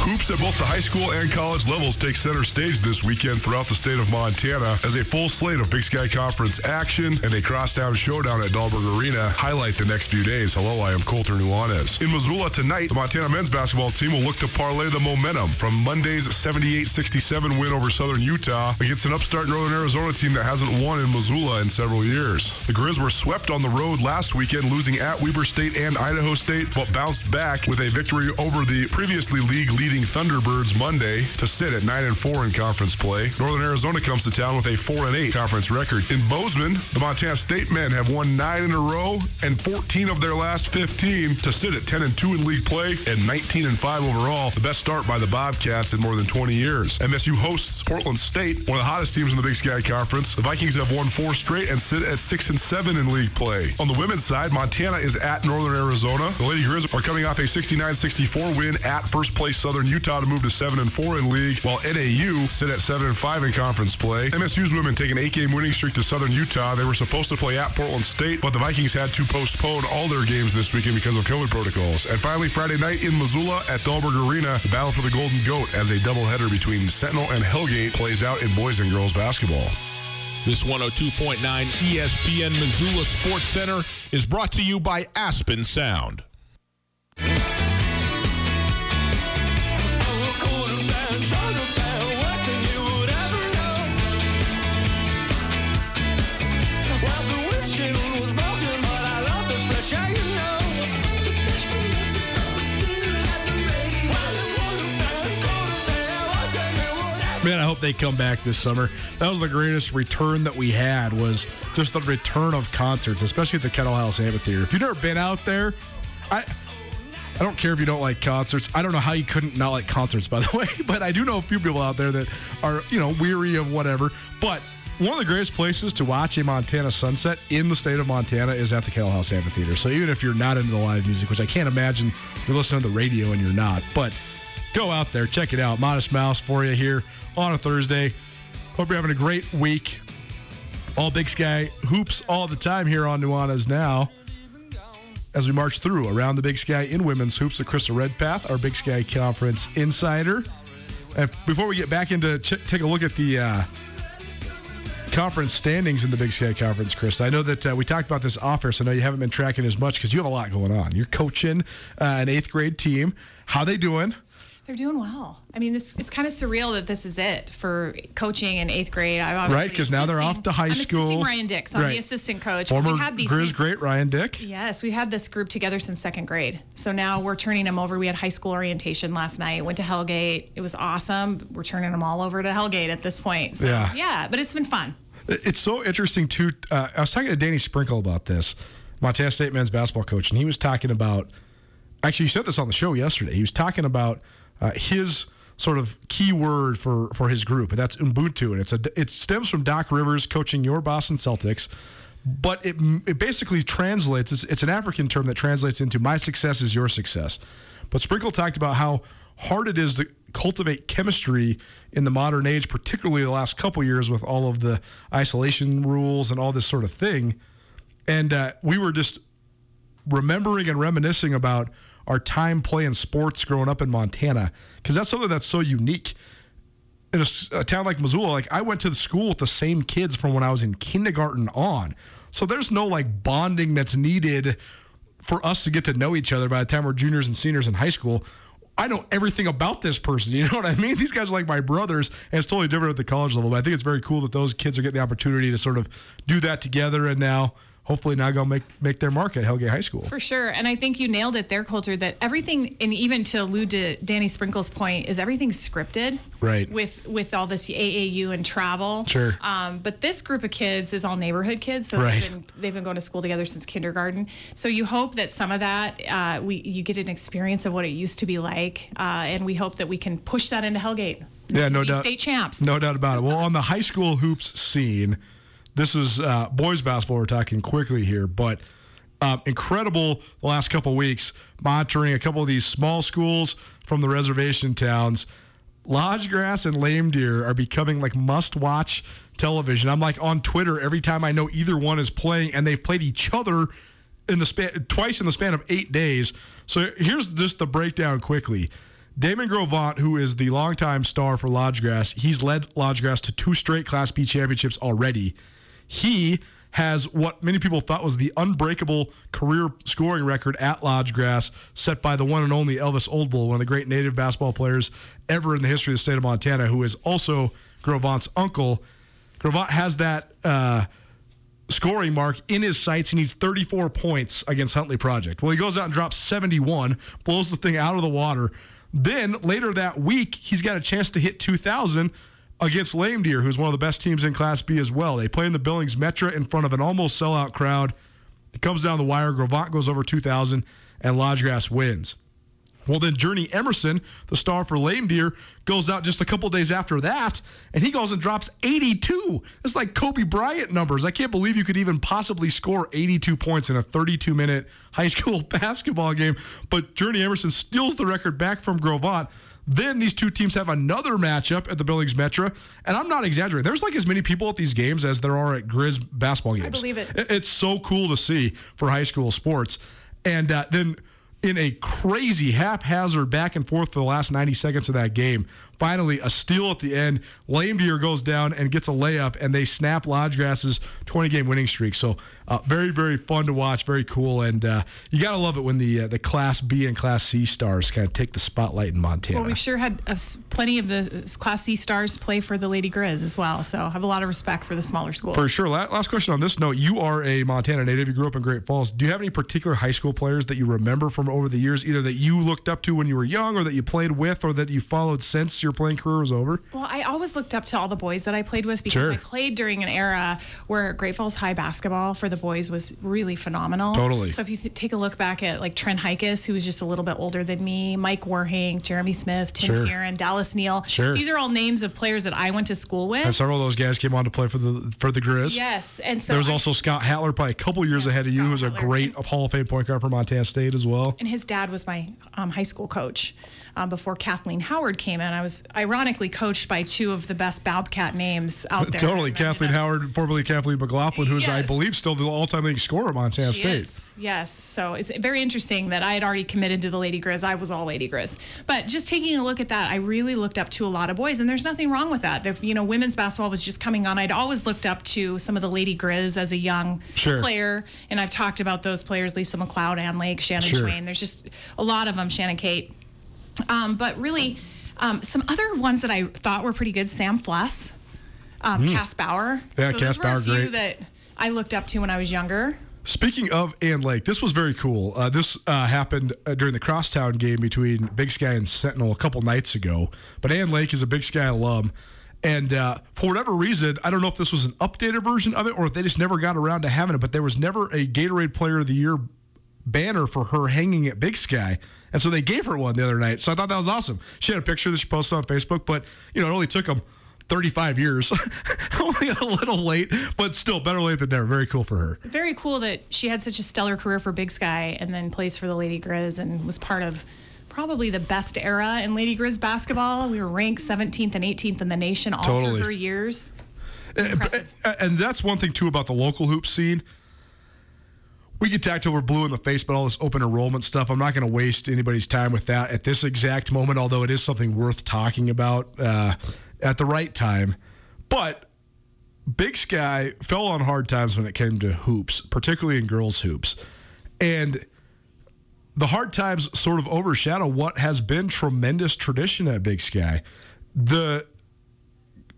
Hoops at both the high school and college levels take center stage this weekend throughout the state of Montana as a full slate of Big Sky Conference action and a crosstown showdown at Dahlberg Arena highlight the next few days. Hello, I am Colter Nuanez. In Missoula tonight, the Montana men's basketball team will look to parlay the momentum from Monday's 78-67 win over Southern Utah against an upstart Northern Arizona team that hasn't won in Missoula in several years. The Grizz were swept on the road last weekend, losing at Weber State and Idaho State, but bounced back with a victory over the previously league leading Thunderbirds Monday to sit at 9 and 4 in conference play. Northern Arizona comes to town with a 4 and 8 conference record. In Bozeman, the Montana State men have won 9 in a row and 14 of their last 15 to sit at 10 and 2 in league play and 19 and 5 overall, the best start by the Bobcats in more than 20 years. MSU hosts Portland State, one of the hottest teams in the Big Sky Conference. The Vikings have won 4 straight and sit at 6 and 7 in league play. On the women's side, Montana is at Northern Arizona. The Lady Grizz are coming off a 69-64 win at first place Southern Utah to move to 7 and 4 in league, while NAU sit at 7 and 5 in conference play. MSU's women take an 8-game winning streak to Southern Utah. They were supposed to play at Portland State, but the Vikings had to postpone all their games this weekend because of COVID protocols. And finally, Friday night in Missoula at Dahlberg Arena, the battle for the Golden Goat as a doubleheader between Sentinel and Hellgate plays out in boys and girls basketball. This 102.9 ESPN Missoula Sports Center is brought to you by Aspen Sound. Hope they come back this summer. That was the greatest return that we had was just the return of concerts, especially at the Kettle House Amphitheater. If you've never been out there, I I don't care if you don't like concerts. I don't know how you couldn't not like concerts, by the way, but I do know a few people out there that are, you know, weary of whatever. But one of the greatest places to watch a Montana sunset in the state of Montana is at the Kettle House Amphitheater. So even if you're not into the live music, which I can't imagine you're listening to the radio and you're not, but go out there, check it out. Modest Mouse for you here on a Thursday. Hope you're having a great week. All Big Sky hoops all the time here on Nuanez Now as we march through around the Big Sky in women's hoops with Krista Redpath, our Big Sky Conference insider. And before we get back into ch- take a look at the uh, conference standings in the Big Sky Conference, Chris, I know that uh, we talked about this off air, so I know you haven't been tracking as much because you have a lot going on. You're coaching uh, an eighth grade team. How they doing? They're doing well. I mean, this, it's kind of surreal that this is it for coaching in eighth grade. I'm obviously Right, 'cause now they're off to high school. I'm school. assisting Ryan Dix. I'm the assistant coach. Former we had these Grizz great Ryan Dick. Yes, we had this group together since second grade. So now we're turning them over. We had high school orientation last night. Went to Hellgate. It was awesome. We're turning them all over to Hellgate at this point. So, Yeah. yeah, but it's been fun. It's so interesting too. Uh, I was talking to Danny Sprinkle about this, Montana State men's basketball coach, and he was talking about. Actually, he said this on the show yesterday. He was talking about uh, his sort of key word for for his group, and that's Ubuntu, and it's a it stems from Doc Rivers coaching your Boston Celtics. But it, it basically translates, it's, it's an African term that translates into my success is your success. But Sprinkle talked about how hard it is to cultivate chemistry in the modern age, particularly the last couple years with all of the isolation rules and all this sort of thing. And uh, we were just remembering and reminiscing about our time playing sports growing up in Montana because that's something that's so unique. In a town like Missoula, like I went to the school with the same kids from when I was in kindergarten on. So there's no like bonding that's needed for us to get to know each other by the time we're juniors and seniors in high school. I know everything about this person. You know what I mean? These guys are like my brothers, and it's totally different at the college level. But I think it's very cool that those kids are getting the opportunity to sort of do that together, and now hopefully now go make make their mark at Hellgate High School. For sure. And I think you nailed it, their culture, that everything, and even to allude to Danny Sprinkle's point, is everything scripted. Right. With with all this AAU and travel. Sure. Um, but this group of kids is all neighborhood kids. So Right. they've, been, they've been going to school together since kindergarten. So you hope that some of that, uh, we you get an experience of what it used to be like. Uh, and we hope that we can push that into Hellgate. Yeah, no doubt. State champs. No doubt about it. Well, on the high school hoops scene, this is uh, boys basketball. We're talking quickly here, but um, incredible the last couple weeks monitoring a couple of these small schools from the reservation towns. Lodge Grass and Lame Deer are becoming like must watch television. I'm like on Twitter every time I know either one is playing, and they've played each other in the span twice in the span of eight days. So here's just the breakdown quickly. Damon Gros Ventre, who is the longtime star for Lodge Grass, he's led Lodge Grass to two straight Class B championships already. He has what many people thought was the unbreakable career scoring record at Lodge Grass, set by the one and only Elvis Oldbull, one of the great native basketball players ever in the history of the state of Montana, who is also Gros Ventre's uncle. Gros Ventre has that uh, scoring mark in his sights. He needs 34 points against Huntley Project. Well, he goes out and drops 71, blows the thing out of the water. Then later that week, he's got a chance to hit 2,000 against Lame Deer, who's one of the best teams in Class B as well. They play in the Billings Metra in front of an almost sellout crowd. It comes down the wire. Gros Ventre goes over 2,000, and Lodgegrass wins. Well, then Journey Emerson, the star for Lame Deer, goes out just a couple days after that, and he goes and drops 82. It's like Kobe Bryant numbers. I can't believe you could even possibly score 82 points in a 32 minute high school basketball game. But Journey Emerson steals the record back from Gros Ventre. Then these two teams have another matchup at the Billings Metra, and I'm not exaggerating. There's like as many people at these games as there are at Grizz basketball games. I believe it. It- It's so cool to see for high school sports. And uh, then in a crazy haphazard back and forth for the last 90 seconds of that game, finally a steal at the end. Lame Deer goes down and gets a layup, and they snap Lodgegrass's 20 game winning streak. So uh, very, very fun to watch, very cool. And uh, you got to love it when the, uh, the Class B and Class C stars kind of take the spotlight in Montana. Well, we've sure had uh, plenty of the Class C stars play for the Lady Grizz as well. So I have a lot of respect for the smaller schools. For sure. Last question on this note. You are a Montana native. You grew up in Great Falls. Do you have any particular high school players that you remember from over the years, either that you looked up to when you were young or that you played with or that you followed since your playing career was over? Well, I always looked up to all the boys that I played with because Sure. I played during an era where Great Falls High basketball for the boys was really phenomenal. Totally. So if you th- take a look back at like Trent Hikus, who was just a little bit older than me, Mike Warhank, Jeremy Smith, Tim Sure. Fearon, Dallas Neal. Sure. These are all names of players that I went to school with. And several of those guys came on to play for the for the Grizz. Yes, and so there was I- also Scott Hatler, probably a couple years ahead of you, who was a great Hall of Fame point guard for Montana State as well. and his dad was my um, high school coach um, before Kathleen Howard came in. I was ironically coached by two of the best Bobcat names out there. Totally. Kathleen Howard, formerly Kathleen McLaughlin, who's, I believe, still the all time leading scorer at Montana She State. is, Yes. So it's very interesting that I had already committed to the Lady Grizz. I was all Lady Grizz. But just taking a look at that, I really looked up to a lot of boys, and there's nothing wrong with that. If, you know, women's basketball was just coming on, I'd always looked up to some of the Lady Grizz as a young Sure. player. And I've talked about those players, Lisa McLeod, Ann Lake, Shannon Sure. Schweyen. There's just a lot of them, Shannon Cate. Um, but really, um, some other ones that I thought were pretty good. Sam Fless, um, Mm. Cass Bauer. Yeah, so Cass those were a few great. that I looked up to when I was younger. Speaking of Ann Lake, this was very cool. Uh, this uh, happened uh, during the Crosstown game between Big Sky and Sentinel a couple nights ago. But Ann Lake is a Big Sky alum. And uh, for whatever reason, I don't know if this was an updated version of it or if they just never got around to having it, but there was never a Gatorade Player of the Year banner for her hanging at Big Sky. And so they gave her one the other night. So I thought that was awesome. She had a picture that she posted on Facebook, but, you know, it only took them 35 years. only a little late, but still better late than never. Very cool for her. Very cool that she had such a stellar career for Big Sky and then plays for the Lady Grizz and was part of probably the best era in Lady Grizz basketball. We were ranked 17th and 18th in the nation all Totally. through her years. Eh, and, eh, and that's one thing too about the local hoop scene. We get tacked over blue in the face, but all this open enrollment stuff, I'm not going to waste anybody's time with that at this exact moment. Although it is something worth talking about uh, at the right time. But Big Sky fell on hard times when it came to hoops, particularly in girls hoops, and the hard times sort of overshadow what has been tremendous tradition at Big Sky. The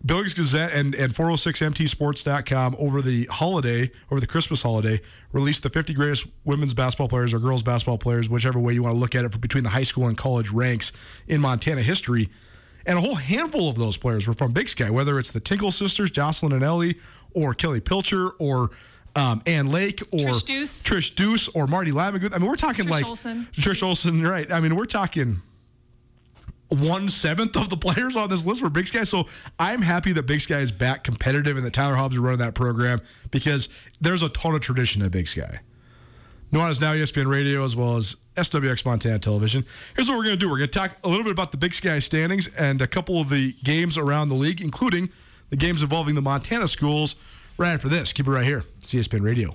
Billings Gazette and, and 406mtsports.com over the holiday, over the Christmas holiday, released the 50 greatest women's basketball players or girls basketball players, whichever way you want to look at it, for between the high school and college ranks in Montana history. And a whole handful of those players were from Big Sky, whether it's the Tinkle sisters, Jocelyn and Ellie, or Kelly Pilcher, or um, Ann Lake, or Trish Deuce. Trish Deuce, or Marty Lamaguth. I mean, we're talking Trish like Olsen. Trish Olsen, right? I mean, we're talking one seventh of the players on this list were Big Sky. So I'm happy that Big Sky is back competitive and that Tyler Hobbs is running that program because there's a ton of tradition at Big Sky. Nuanez Now, E ESPN Radio, as well as SWX Montana Television. Here's what we're going to do. We're going to talk a little bit about the Big Sky standings and a couple of the games around the league, including the games involving the Montana schools. Right after this, keep it right here. ESPN Radio.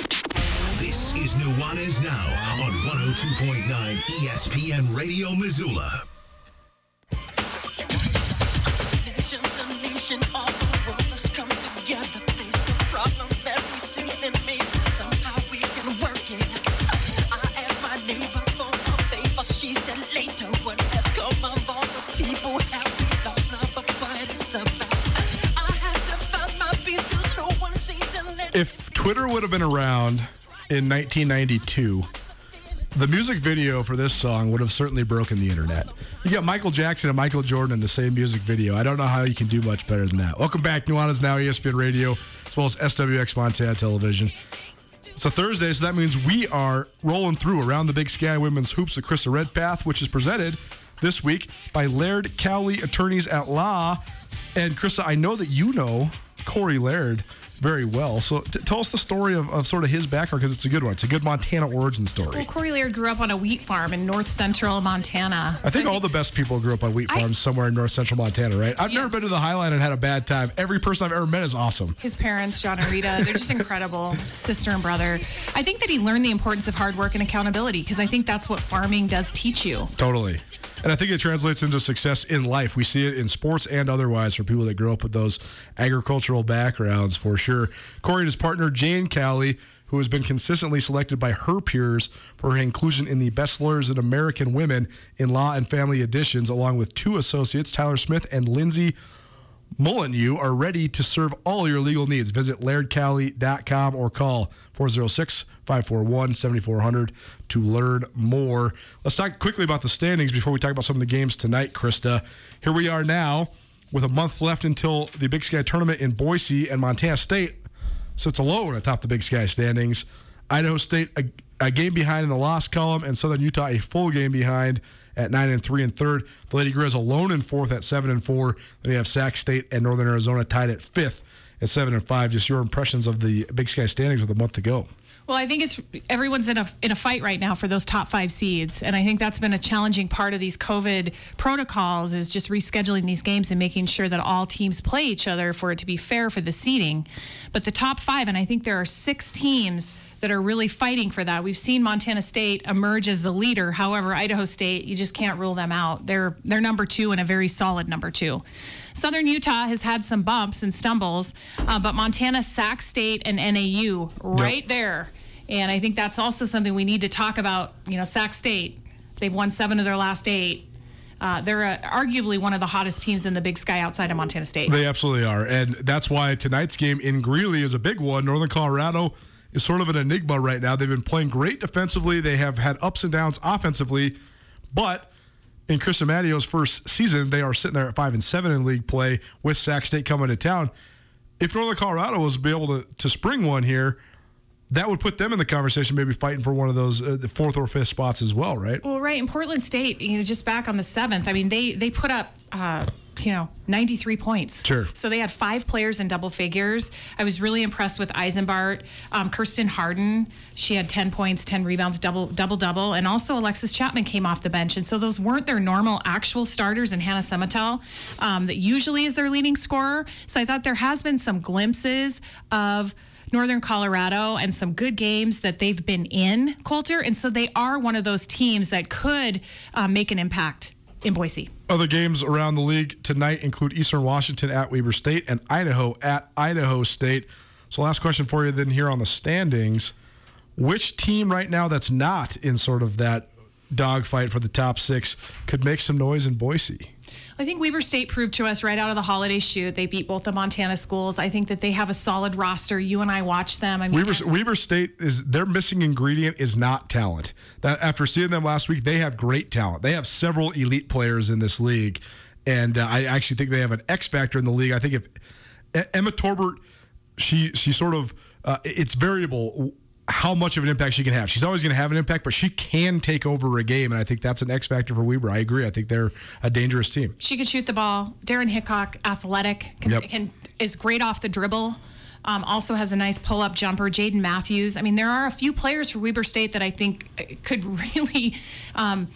This is Nuanez Now on 102.9 ESPN Radio Missoula. If Twitter would have been around in 1992, the music video for this song would have certainly broken the internet. You got Michael Jackson and Michael Jordan in the same music video. I don't know how you can do much better than that. Welcome back. Nuanez Now, ESPN Radio, as well as SWX Montana Television. It's a Thursday, so that means we are rolling through around the Big Sky Women's Hoops of Krista Redpath, which is presented this week by Laird Cowley Attorneys at Law. And Krista, I know that you know Corey Laird very well. So t- tell us the story of, of sort of his background because it's a good one. It's a good Montana origin story. Well, Corey Laird grew up on a wheat farm in north central Montana. I think all the best people grew up on wheat farms somewhere in north central Montana, right? I've never been to the Highline and had a bad time. Every person I've ever met is awesome. His parents, John and Rita, they're just incredible, sister and brother. I think that he learned the importance of hard work and accountability because I think that's what farming does teach you. Totally. And I think it translates into success in life. We see it in sports and otherwise for people that grow up with those agricultural backgrounds for sure. Corey and his partner, Jane Cowley, who has been consistently selected by her peers for her inclusion in the Best Lawyers in American Women in Law and Family editions, along with two associates, Tyler Smith and Lindsay Mullenue, are ready to serve all your legal needs. Visit lairdcowley.com or call 406 541 7400 to learn more. Let's talk quickly about the standings before we talk about some of the games tonight, Krista. Here we are now with a month left until the Big Sky tournament in Boise, and Montana State sits alone atop the Big Sky standings. Idaho State, uh, a game behind in the loss column, and Southern Utah a full game behind at nine and three and third. The Lady Grizz alone in fourth at seven and four. Then you have Sac State and Northern Arizona tied at fifth at seven and five. Just your impressions of the Big Sky standings with a month to go. Well, I think it's everyone's in a in a fight right now for those top five seeds, and I think that's been a challenging part of these COVID protocols is just rescheduling these games and making sure that all teams play each other for it to be fair for the seeding. But the top five, and I think there are six teams that are really fighting for that. We've seen Montana State emerge as the leader. However, Idaho State, you just can't rule them out. They're they're number two and a very solid number two. Southern Utah has had some bumps and stumbles, uh, but Montana, Sac State, and NAU right yep. there. And I think that's also something we need to talk about. You know, Sac State, they've won seven of their last eight. Uh, they're uh, arguably one of the hottest teams in the Big Sky outside of Montana State. They absolutely are, and that's why tonight's game in Greeley is a big one. Northern Colorado is sort of an enigma right now. They've been playing great defensively. They have had ups and downs offensively, but in Chris Amadio's first season, they are sitting there at five and seven in league play with Sac State coming to town. If Northern Colorado was be able to, to spring one here, that would put them in the conversation, maybe fighting for one of those uh, fourth or fifth spots as well, right? Well, right. In Portland State, you know, just back on the seventh, I mean, they they put up. Uh, you know, 93 points. Sure. So they had five players in double figures. I was really impressed with Eisenbart. Um, Kirsten Harden, she had 10 points, 10 rebounds, double double double, and also Alexis Chapman came off the bench. And so those weren't their normal actual starters. And Hannah Semetel, um, that usually is their leading scorer. So I thought there has been some glimpses of. Northern Colorado and some good games that they've been in, Colter. And so they are one of those teams that could um, make an impact in Boise. Other games around the league tonight include Eastern Washington at Weber State and Idaho at Idaho State. So, last question for you then here on the standings. Which team right now that's not in sort of that dogfight for the top six could make some noise in Boise? I think Weber State proved to us right out of the holiday shoot. They beat both the Montana schools. I think that they have a solid roster. You and I watched them. I mean, Weber, Weber State is their missing ingredient is not talent. That after seeing them last week, they have great talent. They have several elite players in this league, and uh, I actually think they have an X factor in the league. I think if Emma Torbert, she she sort of uh, it's variable how much of an impact she can have. She's always going to have an impact, but she can take over a game, and I think that's an X factor for Weber. I agree. I think they're a dangerous team. She can shoot the ball. Darren Hickok, athletic, can, yep. can is great off the dribble. Um, also has a nice pull up jumper. Jaden Matthews. I mean, there are a few players for Weber State that I think could really. Um,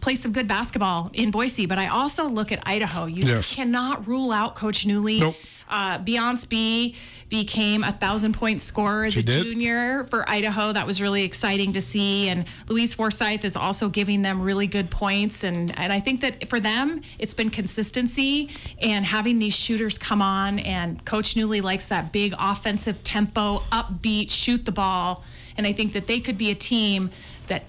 play some good basketball in Boise, but I also look at Idaho. You yes. just cannot rule out Coach Newlee. Nope. Uh, Beyonce Bea became a thousand point scorer as she a did. junior for Idaho. That was really exciting to see. And Louise Forsyth is also giving them really good points. And, and I think that for them, it's been consistency and having these shooters come on. And Coach Newlee likes that big offensive tempo, upbeat, shoot the ball. And I think that they could be a team that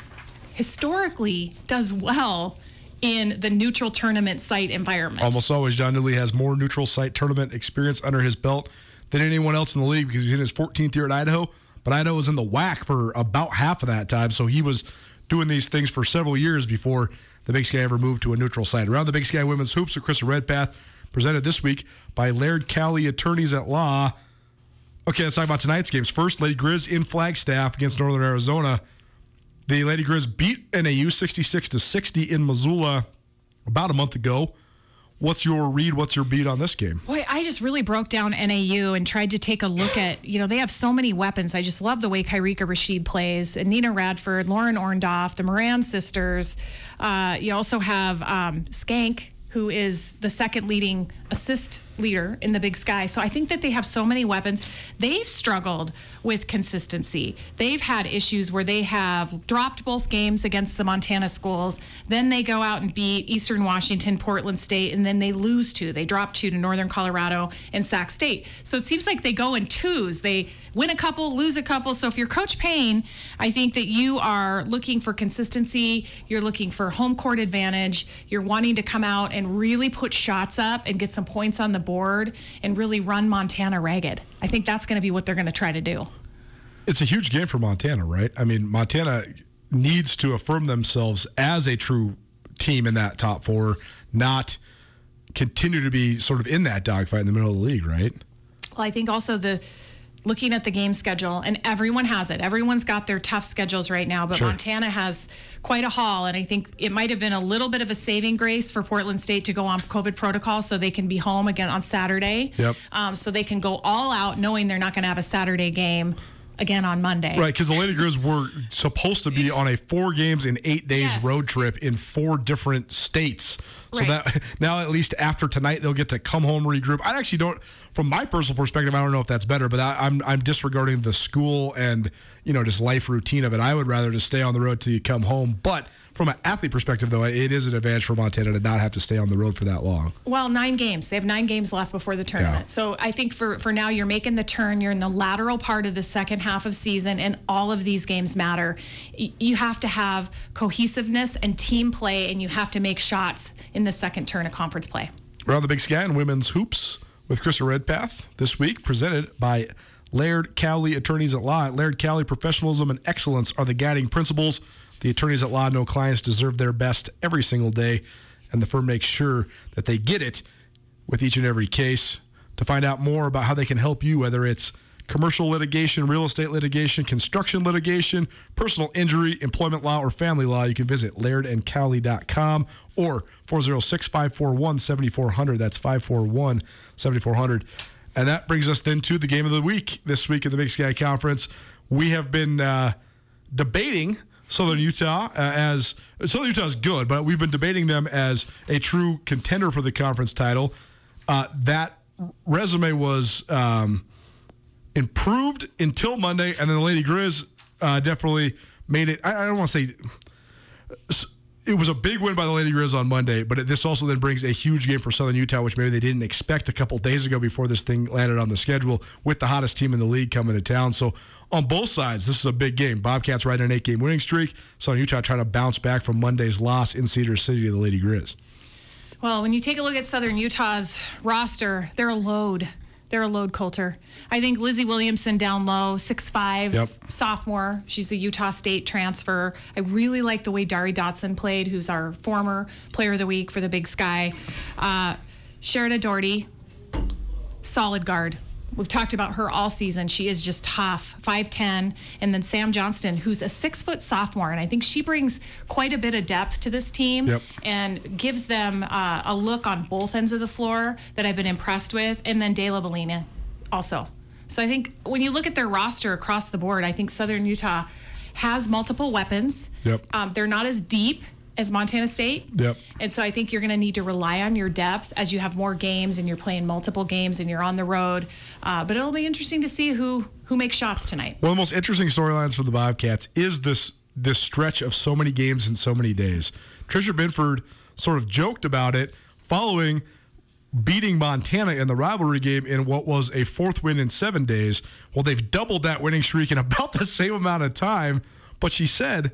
historically does well in the neutral tournament site environment. Almost always, John Newlee has more neutral site tournament experience under his belt than anyone else in the league because he's in his 14th year at Idaho. But Idaho was in the WAC for about half of that time, so he was doing these things for several years before the Big Sky ever moved to a neutral site. Around the Big Sky Women's Hoops with Chris Redpath, presented this week by Laird Cowley Attorneys at Law. Okay, let's talk about tonight's games. First, Lady Grizz in Flagstaff against Northern Arizona. The Lady Grizz beat NAU 66 to 60 in Missoula about a month ago. What's your read? What's your beat on this game? Boy, I just really broke down NAU and tried to take a look at, you know, they have so many weapons. I just love the way Kyrika Rashid plays, and Nina Radford, Lauren Orndoff, the Moran sisters. Uh, you also have um, Skank, who is the second leading assist leader in the Big Sky. So I think that they have so many weapons. They've struggled with consistency. They've had issues where they have dropped both games against the Montana schools. Then they go out and beat Eastern Washington, Portland State, and then they lose two. They drop two to Northern Colorado and Sac State. So it seems like they go in twos. They win a couple, lose a couple. So if you're Coach Payne, I think that you are looking for consistency. You're looking for home court advantage. You're wanting to come out and really put shots up and get some points on the board and really run Montana ragged. I think that's going to be what they're going to try to do. It's a huge game for Montana, right? I mean, Montana needs to affirm themselves as a true team in that top four, not continue to be sort of in that dogfight in the middle of the league, right? Well, I think also the looking at the game schedule, and everyone has it. Everyone's got their tough schedules right now, but Sure. Montana has quite a haul. And I think it might have been a little bit of a saving grace for Portland State to go on COVID protocol so they can be home again on Saturday. Yep. Um, so they can go all out knowing they're not going to have a Saturday game again on Monday. Right, because the Lady Grizz were supposed to be on a four games in eight days Yes. road trip in four different states. So Right. that now at least after tonight they'll get to come home regroup. I actually don't, from my personal perspective, I don't know if that's better, but I, I'm I'm disregarding the school and you know just life routine of it. I would rather just stay on the road till you come home. But from an athlete perspective, though, it is an advantage for Montana to not have to stay on the road for that long. Well, nine games. They have nine games left before the tournament. So I think for, for now, you're making the turn. You're in the lateral part of the second half of season, and all of these games matter. You have to have cohesiveness and team play, and you have to make shots in the second turn of conference play. Around the Big Sky and Women's Hoops with Krista Redpath this week, presented by Laird Cowley Attorneys at Law. Laird Cowley, professionalism and excellence are the guiding principles. The attorneys at law know clients deserve their best every single day, and the firm makes sure that they get it with each and every case. To find out more about how they can help you, whether it's commercial litigation, real estate litigation, construction litigation, personal injury, employment law, or family law, you can visit lairdandcowley.com or 406 541 7400. That's 541 7400. And that brings us then to the game of the week this week in the Big Sky Conference. We have been uh, debating Southern Utah uh, as Southern Utah is good, but we've been debating them as a true contender for the conference title. Uh, that resume was um, improved until Monday, and then the Lady Grizz uh, definitely made it. I, I don't want to say it was a big win by the Lady Grizz on Monday, but this also then brings a huge game for Southern Utah, which maybe they didn't expect a couple days ago before this thing landed on the schedule with the hottest team in the league coming to town. So on both sides, this is a big game. Bobcats riding an eight-game winning streak. Southern Utah trying to bounce back from Monday's loss in Cedar City to the Lady Grizz. Well, when you take a look at Southern Utah's roster, they're a load. They're a load Colter. I think Lizzie Williamson down low, 6'5, Yep. sophomore. She's the Utah State transfer. I really like the way Dari Dotson played, who's our former player of the week for the Big Sky. Uh, Sherida Doherty, solid guard. We've talked about her all season. She is just tough, 5'10. And then Sam Johnston, who's a six foot sophomore. And I think she brings quite a bit of depth to this team Yep. and gives them uh, a look on both ends of the floor that I've been impressed with. And then De La Bellina also. So I think when you look at their roster across the board, I think Southern Utah has multiple weapons. Yep. Um, they're not as deep as Montana State. Yep. And so I think you're going to need to rely on your depth as you have more games and you're playing multiple games and you're on the road. Uh, but it'll be interesting to see who who makes shots tonight. One of the most interesting storylines for the Bobcats is this this stretch of so many games in so many days. Tricia Binford sort of joked about it following beating Montana in the rivalry game in what was a fourth win in seven days. Well, they've doubled that winning streak in about the same amount of time. But she said,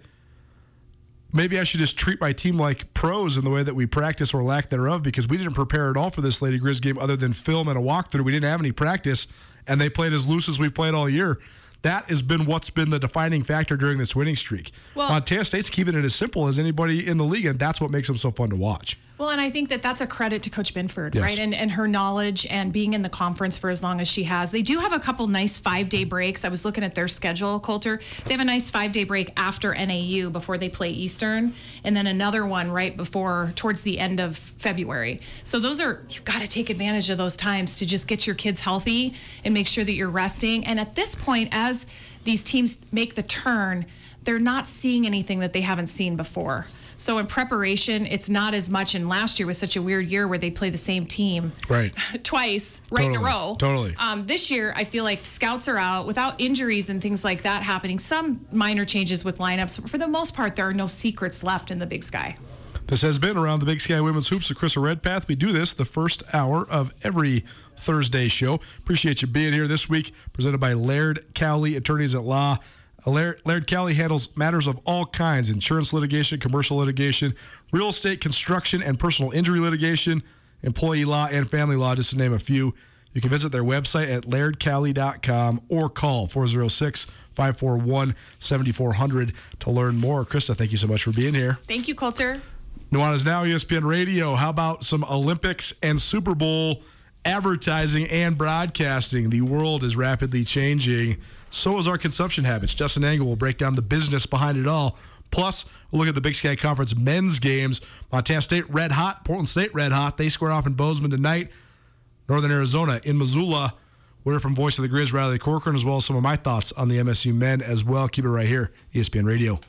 maybe I should just treat my team like pros in the way that we practice or lack thereof because we didn't prepare at all for this Lady Grizz game other than film and a walkthrough. We didn't have any practice, and they played as loose as we played all year. That has been what's been the defining factor during this winning streak. Well- Montana State's keeping it as simple as anybody in the league, and that's what makes them so fun to watch. Well, and I think that that's a credit to Coach Binford, Yes. right? And and her knowledge and being in the conference for as long as she has. They do have a couple nice five day breaks. I was looking at their schedule, Colter. They have a nice five day break after NAU before they play Eastern, and then another one right before towards the end of February. So those are you've got to take advantage of those times to just get your kids healthy and make sure that you're resting. And at this point, as these teams make the turn, they're not seeing anything that they haven't seen before. So in preparation, it's not as much. And last year was such a weird year where they play the same team Right. twice right in a row. Totally. Um, this year, I feel like scouts are out without injuries and things like that happening. Some minor changes with lineups. But for the most part, there are no secrets left in the Big Sky. This has been Around the Big Sky Women's Hoops with Chris Redpath. We do this the first hour of every Thursday show. Appreciate you being here this week. Presented by Laird Cowley, Attorneys at Law. Uh, Laird, Laird Cowley handles matters of all kinds insurance litigation, commercial litigation, real estate, construction, and personal injury litigation, employee law, and family law, just to name a few. You can visit their website at lairdcowley.com or call 406 541 7400 to learn more. Krista, thank you so much for being here. Thank you, Colter. Nuanez Now, ESPN Radio. How about some Olympics and Super Bowl advertising and broadcasting. The world is rapidly changing. So is our consumption habits. Justin Angle will break down the business behind it all. Plus, we'll look at the Big Sky Conference men's games. Montana State red hot, Portland State red hot. They square off in Bozeman tonight. Northern Arizona in Missoula. We're from voice of the Grizz, Riley Corcoran, as well as some of my thoughts on the MSU men as well. Keep it right here, ESPN Radio.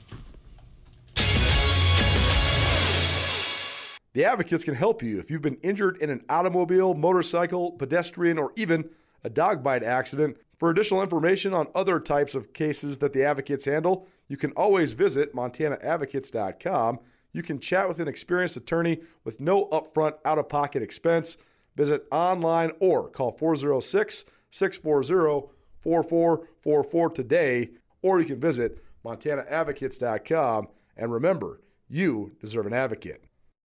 The Advocates can help you if you've been injured in an automobile, motorcycle, pedestrian, or even a dog bite accident. For additional information on other types of cases that the Advocates handle, you can always visit montanaadvocates.com. You can chat with an experienced attorney with no upfront out of pocket expense. Visit online or call 406 640 4444 today, or you can visit montanaadvocates.com. And remember, you deserve an advocate.